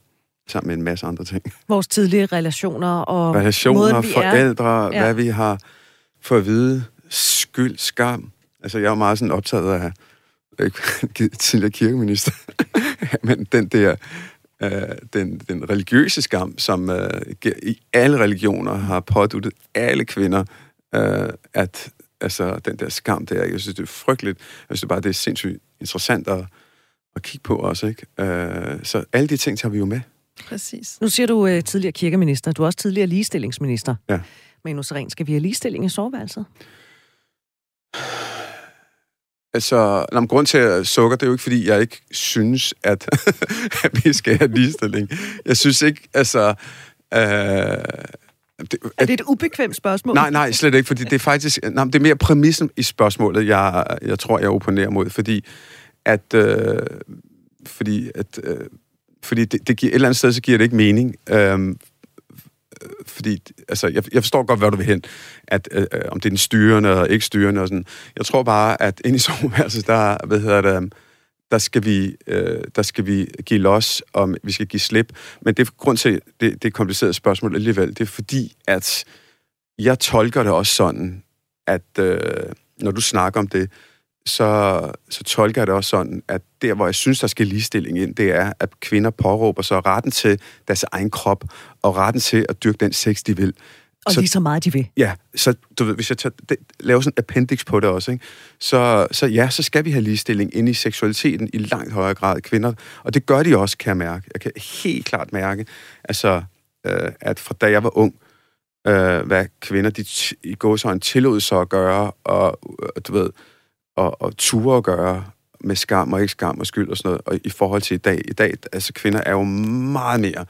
sammen med en masse andre ting. Vores tidlige relationer og Relationer, måden, vi forældre, er. hvad vi har for at vide skyld, skam. Altså, jeg er meget sådan optaget af, ikke tidligere kirkeminister, men den der, øh, den, den religiøse skam, som øh, i alle religioner har påduttet alle kvinder, øh, at altså, den der skam der, jeg synes, det er frygteligt. Jeg synes bare, det er sindssygt interessant at, at kigge på også, ikke? Øh, så alle de ting tager vi jo med. Præcis. Nu siger du øh, tidligere kirkeminister, du er også tidligere ligestillingsminister. Ja. Men Seren, skal vi have ligestilling i soveværelset? Altså, når grund til at sukker, det er jo ikke, fordi jeg ikke synes, at, at vi skal have ligestilling. Jeg synes ikke, altså... Øh, det, er det et ubekvemt spørgsmål? Nej, nej, slet ikke, fordi det er faktisk... Nej, det er mere præmissen i spørgsmålet, jeg, jeg tror, jeg opponerer mod, fordi at... Øh, fordi at øh, fordi det, det giver, et eller andet sted, så giver det ikke mening. Øh, fordi, altså, jeg, jeg forstår godt, hvad du vil hen, at øh, øh, om det er den styrende eller ikke styrende og sådan. Jeg tror bare, at ind i soveværelset, der, hvad hedder det, der skal vi, øh, der skal vi give los, om vi skal give slip. Men det er grund til, det, det er kompliceret spørgsmål alligevel, det er fordi, at jeg tolker det også sådan, at øh, når du snakker om det, så, så tolker jeg det også sådan, at der, hvor jeg synes, der skal ligestilling ind, det er, at kvinder påråber så retten til deres egen krop, og retten til at dyrke den sex, de vil. Og så, lige så meget de vil. Ja, så du ved, hvis jeg tager, det, laver sådan en appendix på det også, ikke? Så, så ja, så skal vi have ligestilling ind i seksualiteten i langt højere grad kvinder. Og det gør de også, kan jeg mærke. Jeg kan helt klart mærke, altså, øh, at fra da jeg var ung, øh, hvad kvinder de t- i en tillod sig at gøre, og øh, du ved, og, og ture at gøre med skam og ikke skam og skyld og sådan noget, og i forhold til i dag, i dag, altså kvinder er jo meget mere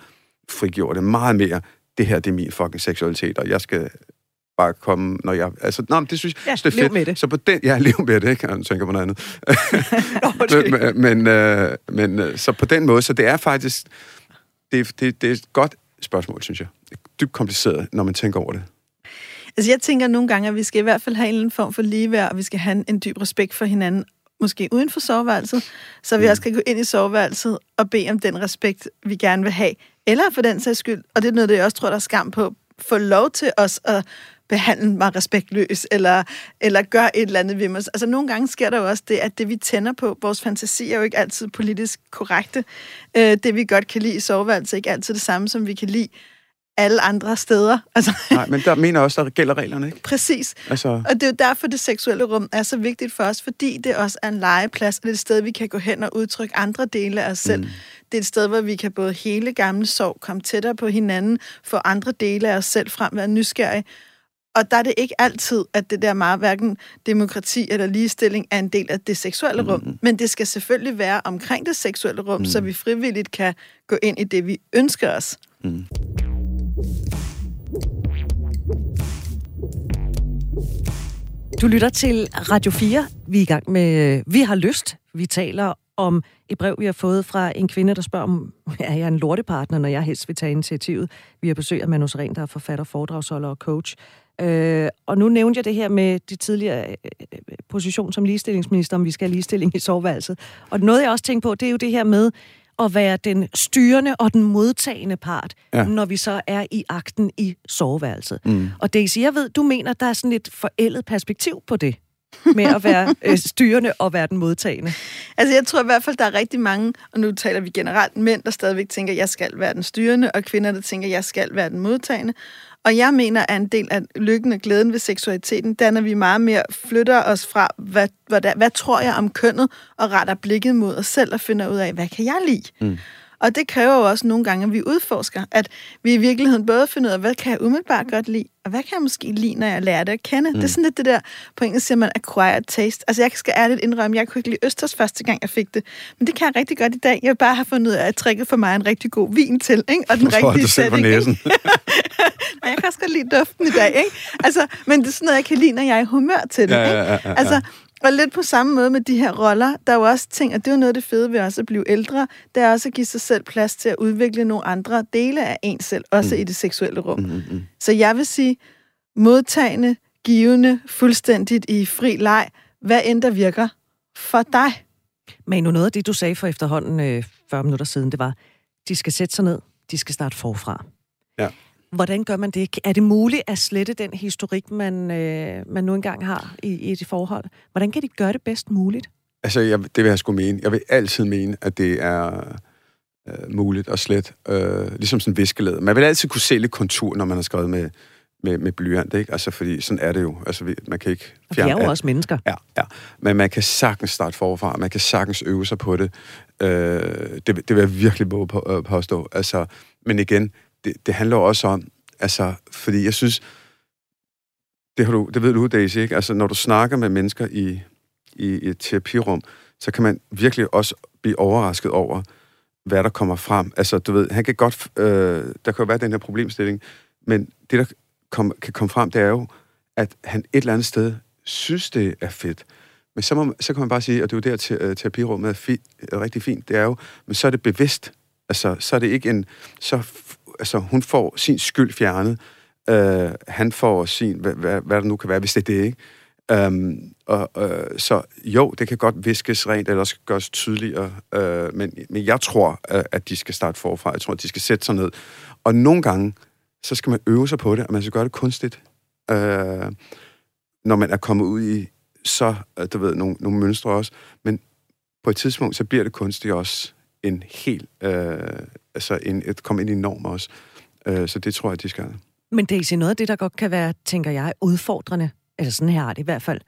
frigjorte, meget mere, det her, det er min fucking seksualitet, og jeg skal bare komme, når jeg... Altså, men det synes Ja, det er fedt. med det. Så på den... Ja, lev med det, ikke? Jeg tænker på noget andet. Nå, men, men, øh, men øh, så på den måde, så det er faktisk... Det, det, det er et godt spørgsmål, synes jeg. Dybt kompliceret, når man tænker over det. Altså jeg tænker nogle gange, at vi skal i hvert fald have en eller anden form for ligeværd, og vi skal have en, dyb respekt for hinanden, måske uden for soveværelset, så vi Mm. også kan gå ind i soveværelset og bede om den respekt, vi gerne vil have. Eller for den sags skyld, og det er noget, det jeg også tror, der er skam på, få lov til os at behandle mig respektløs, eller, eller gøre et eller andet ved mig. Altså nogle gange sker der jo også det, at det vi tænder på, vores fantasi er jo ikke altid politisk korrekte. Øh, det vi godt kan lide i soveværelset er ikke altid det samme, som vi kan lide alle andre steder. Altså, Nej, men der mener også, der gælder reglerne, ikke? præcis. Altså, Og det er jo derfor, det seksuelle rum er så vigtigt for os, fordi det også er en legeplads, og det er et sted, vi kan gå hen og udtrykke andre dele af os selv. Mm. Det er et sted, hvor vi kan både hele gamle sorg, komme tættere på hinanden, få andre dele af os selv frem, være nysgerrige. Og der er det ikke altid, at det der meget, hverken demokrati eller ligestilling er en del af det seksuelle rum. Mm. Men det skal selvfølgelig være omkring det seksuelle rum, mm. så vi frivilligt kan gå ind i det, vi ønsker os. Du lytter til Radio 4. Vi er i gang med øh, Vi har lyst. Vi taler om et brev, vi har fået fra en kvinde, der spørger om, er jeg en lortepartner, når jeg helst vil tage initiativet? Vi har besøg af Manus Ren, der er forfatter, foredragsholder og coach. Øh, og nu nævnte jeg det her med de tidligere øh, øh position som ligestillingsminister, om vi skal have ligestilling i soveværelset. Og noget, jeg også tænker på, det er jo det her med at være den styrende og den modtagende part, Ja. når vi så er i akten i soveværelset. Mm. Og Daisy, jeg ved, du mener, der er sådan et forældet perspektiv på det, med at være øh, styrende og være den modtagende. Altså, jeg tror i hvert fald, der er rigtig mange, og nu taler vi generelt mænd, der stadigvæk tænker, at jeg skal være den styrende, og kvinder, der tænker, at jeg skal være den modtagende. Og jeg mener, at en del af lykken og glæden ved seksualiteten, der når vi meget mere flytter os fra, hvad, hvad, hvad tror jeg om kønnet, og retter blikket mod os selv og finder ud af, hvad kan jeg lide? Mm. Og det kræver jo også nogle gange, at vi udforsker, at vi i virkeligheden både finder ud af, hvad kan jeg umiddelbart godt lide, og hvad kan jeg måske lide, når jeg lærer det at kende. Mm. Det er sådan lidt det der, på engelsk siger man acquired taste. Altså jeg skal ærligt indrømme, jeg kunne ikke lide østers første gang, jeg fik det. Men det kan jeg rigtig godt i dag. Jeg vil bare have fundet ud af, at tricket for mig en rigtig god vin til, ikke? og den rigtige ikke? næsen. Og jeg kan også godt lide duften i dag, ikke? Altså, men det er sådan noget, jeg kan lide, når jeg er i humør til det, Ja, ja, ja, ja. Altså, og lidt på samme måde med de her roller, der er jo også ting, og det er jo noget af det fede ved også at blive ældre, det er også at give sig selv plads til at udvikle nogle andre dele af en selv, også mm. i det seksuelle rum. Mm, mm. Så jeg vil sige, modtagende, givende, fuldstændigt i fri leg, hvad end der virker for dig. Men nu noget af det, du sagde for efterhånden øh, 40 minutter siden, det var, de skal sætte sig ned, de skal starte forfra. Ja. Hvordan gør man det? Er det muligt at slette den historik, man, øh, man nu engang har i, i et forhold? Hvordan kan de gøre det bedst muligt? Altså, jeg, det vil jeg sgu mene. Jeg vil altid mene, at det er øh, muligt at slet. Øh, ligesom sådan en viskeled. Man vil altid kunne se lidt kontur, når man har skrevet med, med, med blyant, ikke? Altså, fordi sådan er det jo. Altså, vi, man kan ikke Og de er jo alt. også mennesker. Ja, ja. Men man kan sagtens starte forfra. Man kan sagtens øve sig på det. Øh, det, det vil jeg virkelig våge på, øh, påstå. Altså, men igen, det, det handler også om, altså, fordi jeg synes, det, har du, det ved du, Daisy, ikke? Altså, når du snakker med mennesker i, i, i et terapirum, så kan man virkelig også blive overrasket over, hvad der kommer frem. Altså, du ved, han kan godt, øh, der kan jo være den her problemstilling, men det, der kom, kan komme frem, det er jo, at han et eller andet sted synes, det er fedt. Men så, må, så kan man bare sige, og det er jo der, te- øh, terapirummet er, fi, er rigtig fint, det er jo, men så er det bevidst. Altså, så er det ikke en, så, altså, hun får sin skyld fjernet, øh, han får sin, hvad, hvad, hvad der nu kan være, hvis det er det, ikke? Øhm, og, øh, så jo, det kan godt viskes rent, eller også gøres tydeligere, øh, men, men jeg tror, øh, at de skal starte forfra. Jeg tror, at de skal sætte sig ned. Og nogle gange, så skal man øve sig på det, og man skal gøre det kunstigt. Øh, når man er kommet ud i så, øh, du ved, nogle, nogle mønstre også. Men på et tidspunkt, så bliver det kunstigt også en helt, øh, altså en, et komme ind i en norm også. Øh, så det tror jeg, de skal. Men Daisy, noget af det, der godt kan være, tænker jeg, udfordrende, eller sådan her er det i hvert fald,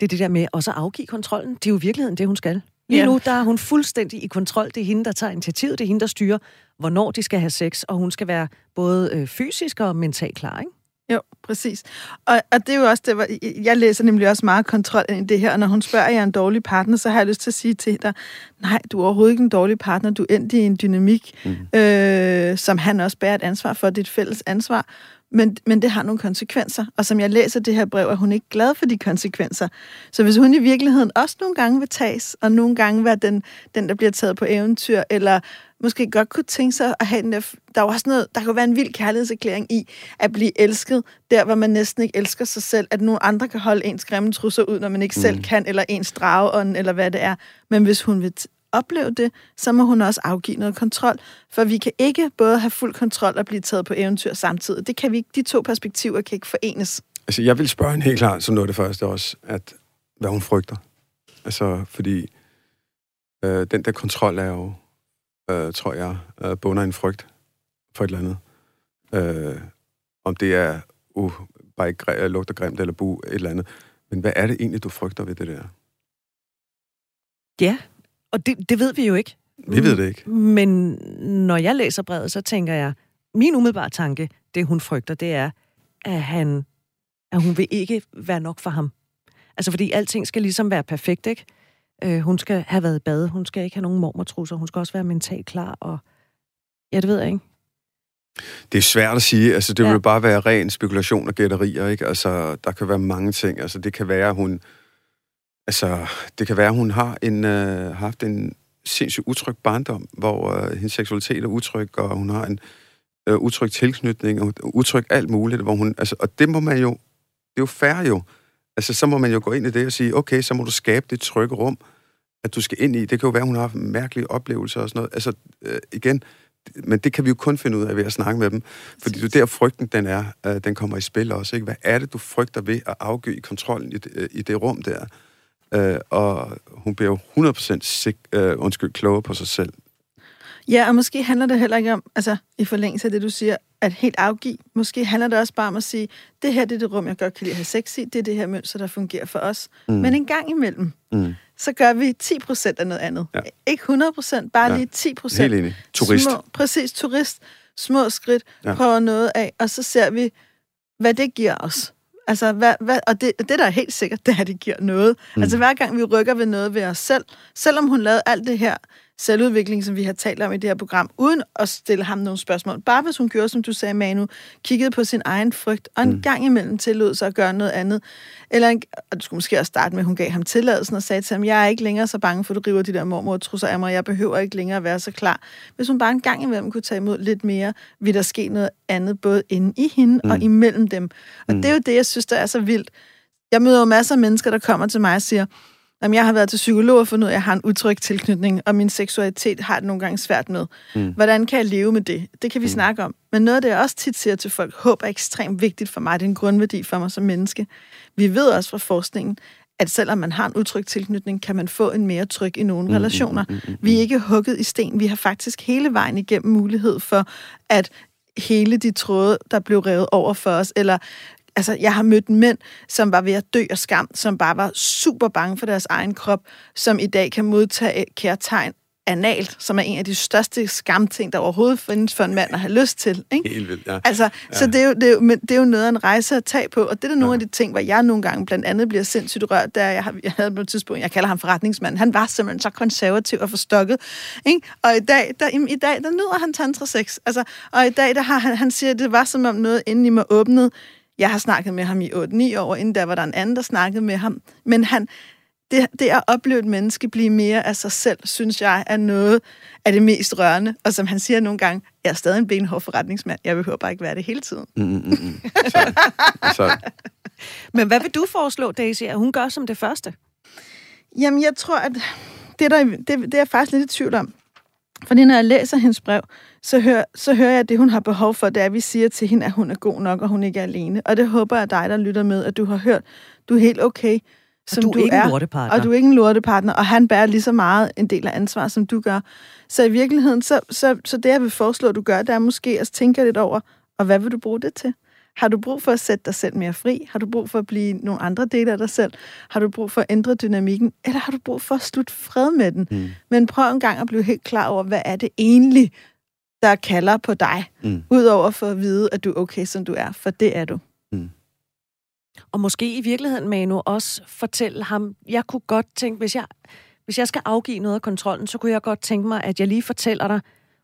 det er det der med også at afgive kontrollen. Det er jo i virkeligheden det, hun skal. Lige Ja. nu, der er hun fuldstændig i kontrol. Det er hende, der tager initiativet. Det er hende, der styrer, hvornår de skal have sex. Og hun skal være både øh, fysisk og mentalt klar, ikke? Jo, præcis. Og, og det er jo også det, hvor jeg læser nemlig også meget kontrol ind i det her, og når hun spørger, er jeg en dårlig partner, så har jeg lyst til at sige til dig, nej, du er overhovedet ikke en dårlig partner, du er endt i en dynamik, mm. øh, som han også bærer et ansvar for, er et fælles ansvar, men, men det har nogle konsekvenser, og som jeg læser det her brev, er hun ikke glad for de konsekvenser. Så hvis hun i virkeligheden også nogle gange vil tages, og nogle gange være den, den der bliver taget på eventyr, eller måske godt kunne tænke sig at have den der... Der er jo også noget, der kan være en vild kærlighedserklæring i at blive elsket, der hvor man næsten ikke elsker sig selv, at nogle andre kan holde ens grimme trusser ud, når man ikke mm. selv kan, eller ens drageånd, eller hvad det er. Men hvis hun vil opleve det, så må hun også afgive noget kontrol, for vi kan ikke både have fuld kontrol og blive taget på eventyr samtidig. Det kan vi ikke. De to perspektiver kan ikke forenes. Altså, jeg vil spørge hende helt klart, som noget af det første også, at hvad hun frygter. Altså, fordi øh, den der kontrol er jo, øh, tror jeg, øh, bunder en frygt for et eller andet. Øh, om det er, uh, bare ikke gre- lugter grimt eller bu, et eller andet. Men hvad er det egentlig, du frygter ved det der? Ja, og det, det ved vi jo ikke. Vi ved det ikke. Men når jeg læser brevet, så tænker jeg, min umiddelbare tanke, det hun frygter, det er, at, han, at hun vil ikke være nok for ham. Altså fordi alting skal ligesom være perfekt, ikke? Øh, hun skal have været i bad, hun skal ikke have nogen mormortrusser, hun skal også være mentalt klar, og ja, det ved jeg ikke. Det er svært at sige. Altså, det Ja. vil jo bare være ren spekulation og gætterier, ikke? Altså, der kan være mange ting. Altså, det kan være, at hun... Altså, det kan være, at hun har en, øh, haft en sindssygt utryg barndom, hvor øh, hendes seksualitet er utryg, og hun har en øh, utryg tilknytning, og utryg alt muligt, hvor hun... Altså, og det må man jo... Det er jo fair jo. Altså, så må man jo gå ind i det og sige, okay, så må du skabe det trygge rum, at du skal ind i. Det kan jo være, at hun har haft mærkelige oplevelser og sådan noget. Altså, øh, igen, men det kan vi jo kun finde ud af ved at snakke med dem. Fordi er der frygten, den er, øh, den kommer i spil også. Ikke? Hvad er det, du frygter ved at afgive kontrollen i det, øh, i det rum der? Øh, og hun bliver jo 100% sik, øh, undskyld, klogere på sig selv. Ja, og måske handler det heller ikke om, altså i forlængelse af det, du siger, at helt afgive. Måske handler det også bare om at sige, det her det er det rum, jeg godt kan lide at have sex i, det er det her mønster, der fungerer for os. Mm. Men en gang imellem, Mm. Så gør vi 10% af noget andet. Ja. Ikke 100%, bare Ja. lige 10%. Helt enig. Turist. Små, præcis, turist. Små skridt, Ja. prøver noget af, og så ser vi, hvad det giver os. Altså, hvad, hvad, og det, det, der er helt sikkert, det er, at det giver noget. Mm. Altså, hver gang vi rykker ved noget ved os selv, selvom hun lavede alt det her selvudvikling, som vi har talt om i det her program, uden at stille ham nogle spørgsmål. Bare hvis hun gjorde, som du sagde, Manu, kiggede på sin egen frygt, og en mm. gang imellem tillod sig at gøre noget andet. Eller, en, og du skulle måske også starte med, at hun gav ham tilladelsen og sagde til ham, jeg er ikke længere så bange for, at du river de der mormor-trusser af mig, jeg behøver ikke længere at være så klar. Hvis hun bare en gang imellem kunne tage imod lidt mere, vil der ske noget andet, både inde i hende mm. og imellem dem. Og mm. det er jo det, jeg synes, der er så vildt. Jeg møder jo masser af mennesker, der kommer til mig og siger, Jamen, jeg har været til psykolog og fundet ud af, at jeg har en utryg tilknytning, og min seksualitet har det nogle gange svært med. Mm. Hvordan kan jeg leve med det? Det kan vi mm. snakke om. Men noget af det, jeg også tit siger til folk, håb er ekstremt vigtigt for mig. Det er en grundværdi for mig som menneske. Vi ved også fra forskningen, at selvom man har en utryg tilknytning, kan man få en mere tryg i nogle mm, relationer. Mm, mm, mm, vi er ikke hugget i sten. Vi har faktisk hele vejen igennem mulighed for, at hele de tråde, der blev revet over for os, eller altså, jeg har mødt mænd, som var ved at dø af skam, som bare var super bange for deres egen krop, som i dag kan modtage kærtegn analt, som er en af de største skamting, der overhovedet findes for en mand at have lyst til. Ikke? Helt vildt, ja. Altså, ja. så det er, jo, det, er jo, men det er jo noget af en rejse at tage på, og det er nogle ja. af de ting, hvor jeg nogle gange blandt andet bliver sindssygt rørt, der jeg, jeg havde på et tidspunkt, jeg kalder ham forretningsmand, han var simpelthen så konservativ og forstokket, ikke? og i dag, der, i, i dag, der nyder han tantra sex, altså, og i dag, der har han, han siger, at det var som om noget inden i mig åbnede, jeg har snakket med ham i 8-9 år, inden der var der en anden, der snakkede med ham, men han, det, det at opleve et menneske blive mere af sig selv, synes jeg er noget af det mest rørende. Og som han siger nogle gange, jeg er stadig en benhård forretningsmand. Jeg behøver bare ikke være det hele tiden. Mm, mm, mm. Så, så, Men hvad vil du foreslå, Daisy, at hun gør som det første? Jamen, jeg tror, at det, der, det, det er jeg faktisk lidt i tvivl om. Fordi når jeg læser hendes brev, så hører, så hører jeg, at det, hun har behov for, det er, at vi siger til hende, at hun er god nok, og hun ikke er alene. Og det håber jeg dig, der lytter med, at du har hørt. Du er helt okay, som du er ikke en er. lortepartner. Og du er ikke en lortepartner, og han bærer lige så meget en del af ansvar, som du gør. Så i virkeligheden, så, så, så det, jeg vil foreslå, at du gør, det er måske at tænke lidt over, og hvad vil du bruge det til? Har du brug for at sætte dig selv mere fri? Har du brug for at blive nogle andre dele af dig selv? Har du brug for at ændre dynamikken? Eller har du brug for at slutte fred med den? Mm. Men prøv en gang at blive helt klar over, hvad er det egentlig, der kalder på dig? Mm. Udover for at vide, at du er okay, som du er. For det er du. Mm. Og måske i virkeligheden, Manu, også fortælle ham, jeg kunne godt tænke, hvis jeg, hvis jeg skal afgive noget af kontrollen, så kunne jeg godt tænke mig, at jeg lige fortæller dig,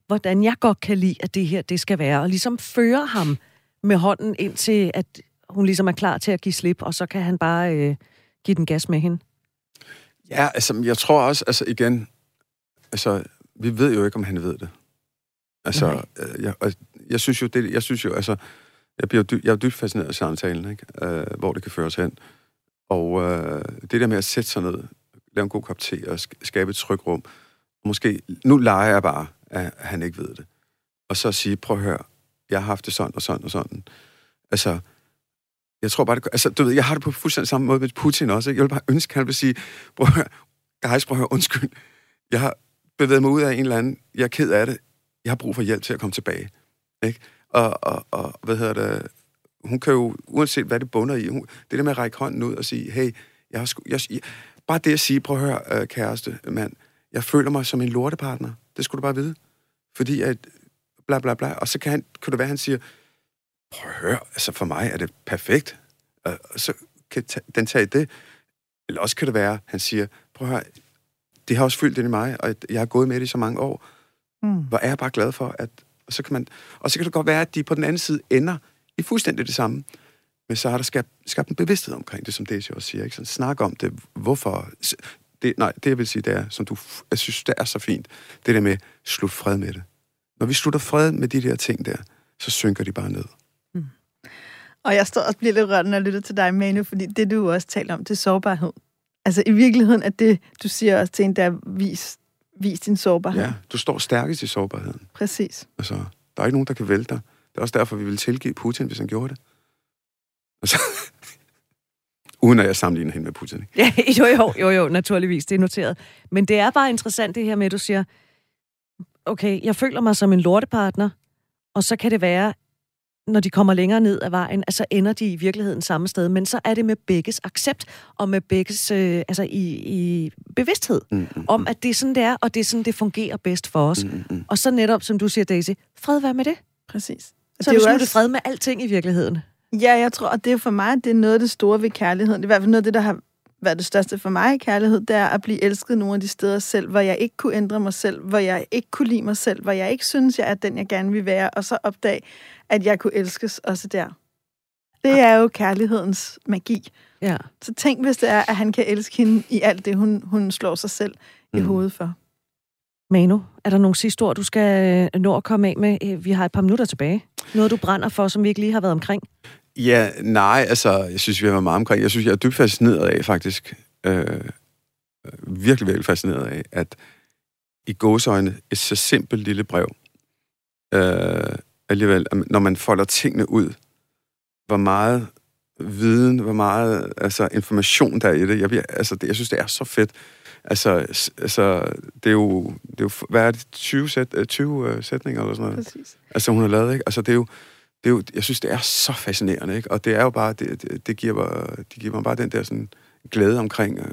hvordan jeg godt kan lide, at det her det skal være, og ligesom føre ham med hånden ind til, at hun ligesom er klar til at give slip, og så kan han bare øh, give den gas med hende. Ja, altså, jeg tror også, altså igen, altså, vi ved jo ikke, om han ved det. Altså, øh, jeg, jeg synes jo, det, jeg synes jo, altså, jeg, bliver dy, jeg er dybt fascineret af samtalen, ikke? Øh, hvor det kan føres hen. Og øh, det der med at sætte sig ned, lave en god kop te og skabe et trygt rum, måske, nu leger jeg bare, at han ikke ved det. Og så sige, prøv at høre, jeg har haft det sådan og sådan og sådan. Altså, jeg tror bare, det, altså, du ved, jeg har det på fuldstændig samme måde med Putin også. Ikke? Jeg vil bare ønske, at han vil sige, prøv at høre, guys, prøv at høre, undskyld. Jeg har bevæget mig ud af en eller anden, jeg er ked af det, jeg har brug for hjælp til at komme tilbage. Ikke? Og, og, og hvad hedder det, hun kan jo, uanset hvad det bunder i, hun, det der med at række hånden ud og sige, hey, jeg har sku, jeg, jeg, bare det at sige, prøv at høre, øh, kæreste, mand, jeg føler mig som en lortepartner. Det skulle du bare vide. Fordi at, bla bla bla, og så kan, han, kan det være, at han siger, prøv at høre, altså for mig er det perfekt. Og så kan den tage det. Eller også kan det være, at han siger, prøv at høre, det har også fyldt ind i mig, og jeg har gået med det i så mange år. Mm. Hvor er jeg bare glad for, at... Og så, kan man, og så kan det godt være, at de på den anden side ender i fuldstændig det samme. Men så har der skabt, skabt en bevidsthed omkring det, som Daisy også siger. Ikke? Sådan, snak om det. Hvorfor? Det, nej, det jeg vil sige, det er, som du jeg synes, det er så fint, det der med, slut fred med det. Når vi slutter fred med de der ting der, så synker de bare ned. Mm. Og jeg står og bliver lidt rørt, når jeg lytter til dig, Manu, fordi det, du også taler om, det er sårbarhed. Altså i virkeligheden, at det, du siger også til en, der vis, vis din sårbarhed. Ja, du står stærkest i sårbarheden. Præcis. Altså, der er ikke nogen, der kan vælte dig. Det er også derfor, vi vil tilgive Putin, hvis han gjorde det. Altså, uden at jeg sammenligner hende med Putin. Ikke? Ja, jo, jo, jo, jo, naturligvis, det er noteret. Men det er bare interessant det her med, at du siger, okay, jeg føler mig som en lortepartner, og så kan det være, når de kommer længere ned ad vejen, altså ender de i virkeligheden samme sted, men så er det med begges accept, og med begges, øh, altså i, i bevidsthed, mm, mm, om at det er sådan, det er, og det er sådan, det fungerer bedst for os. Mm, mm. Og så netop, som du siger, Daisy, fred, hvad med det? Præcis. Så det er vi sluttet også... fred med alting i virkeligheden. Ja, jeg tror, at det er for mig, det er noget af det store ved kærligheden. Det er i hvert fald noget af det, der har været det største for mig i kærlighed, det er at blive elsket nogle af de steder selv, hvor jeg ikke kunne ændre mig selv, hvor jeg ikke kunne lide mig selv, hvor jeg ikke synes, jeg er den, jeg gerne vil være, og så opdage, at jeg kunne elskes også der. Det er jo kærlighedens magi. Ja. Så tænk, hvis det er, at han kan elske hende i alt det, hun, hun slår sig selv mm. i hovedet for. Manu, er der nogle sidste ord, du skal nå at komme af med? Vi har et par minutter tilbage. Noget, du brænder for, som vi ikke lige har været omkring? Ja, nej, altså, jeg synes, vi har været meget omkring. Jeg synes, jeg er dybt fascineret af, faktisk. Øh, virkelig, virkelig fascineret af, at i gåsøjne et så simpelt lille brev, øh, alligevel, når man folder tingene ud, hvor meget viden, hvor meget altså, information der er i det. Jeg, altså, det, jeg synes, det er så fedt. Altså, altså det er jo, det er jo hvad er det, 20, sæt, 20 uh, sætninger eller sådan noget? Præcis. Altså, hun har lavet, ikke? Altså, det er jo, det er jo, jeg synes, det er så fascinerende, ikke? Og det er jo bare, det, det, det giver, mig, det giver mig bare den der sådan glæde omkring, øh,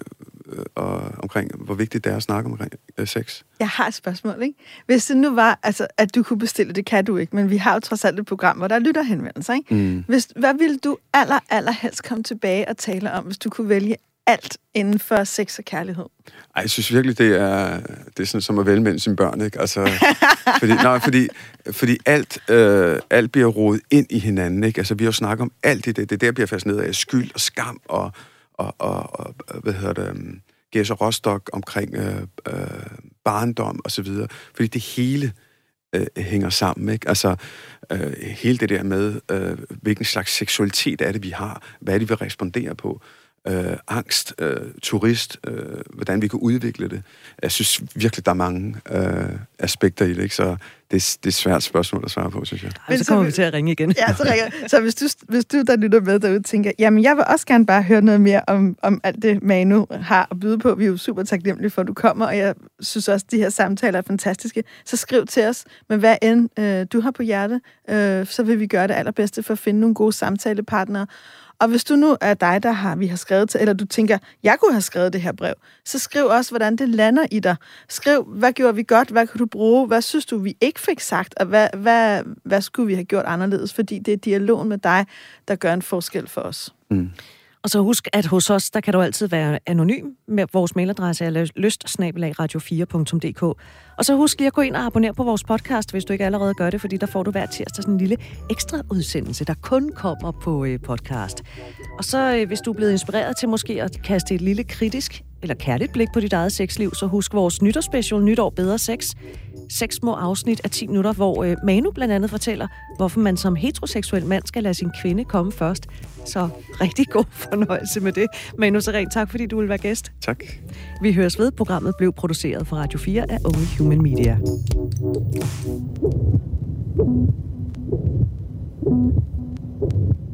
øh, og, omkring, hvor vigtigt det er at snakke omkring øh, sex. Jeg har et spørgsmål, ikke? Hvis det nu var, altså, at du kunne bestille, det kan du ikke, men vi har jo trods alt et program, hvor der lytter henvendelser, ikke? Mm. Hvis, hvad ville du aller, aller helst komme tilbage og tale om, hvis du kunne vælge alt inden for sex og kærlighed? Ej, jeg synes virkelig, det er, det er sådan som at vælge mellem sine børn, ikke? Altså, fordi, nej, fordi, fordi alt, øh, alt bliver rodet ind i hinanden, ikke? Altså, vi har jo snakket om alt i det. Det er der, bliver fascineret af skyld og skam og, og, og, og hvad hedder det, øhm, um, Gæs og Rostock omkring øh, øh, barndom og så videre. Fordi det hele øh, hænger sammen, ikke? Altså, øh, hele det der med, øh, hvilken slags seksualitet er det, vi har? Hvad er det, vi responderer på? Øh, angst, øh, turist, øh, hvordan vi kan udvikle det. Jeg synes virkelig, der er mange øh, aspekter i det, ikke? så det, er, det er et svært spørgsmål at svare på, synes jeg. Ej, så kommer vi til at ringe igen. Ja, så ringer Så hvis du, hvis du der lytter med derude, tænker, jamen jeg vil også gerne bare høre noget mere om, om alt det, Manu har at byde på. Vi er jo super taknemmelige for, at du kommer, og jeg synes også, at de her samtaler er fantastiske. Så skriv til os, men hvad end øh, du har på hjerte, øh, så vil vi gøre det allerbedste for at finde nogle gode samtalepartnere. Og hvis du nu er dig, der har, vi har skrevet til, eller du tænker, jeg kunne have skrevet det her brev, så skriv også, hvordan det lander i dig. Skriv, hvad gjorde vi godt, hvad kan du bruge, hvad synes du, vi ikke fik sagt, og hvad, hvad, hvad skulle vi have gjort anderledes, fordi det er dialogen med dig, der gør en forskel for os. Mm. Og så husk, at hos os, der kan du altid være anonym med vores mailadresse er lyst-radio4.dk. Og så husk lige at gå ind og abonnere på vores podcast, hvis du ikke allerede gør det, fordi der får du hver tirsdag sådan en lille ekstra udsendelse, der kun kommer på øh, podcast. Og så øh, hvis du er blevet inspireret til måske at kaste et lille kritisk eller kærligt blik på dit eget sexliv, så husk vores nytårsspecial Nytår Bedre Sex seks små afsnit af 10 minutter, hvor øh, Manu blandt andet fortæller, hvorfor man som heteroseksuel mand skal lade sin kvinde komme først. Så rigtig god fornøjelse med det. Manu Seren, tak fordi du vil være gæst. Tak. Vi høres ved. Programmet blev produceret for Radio 4 af Only Human Media. thank you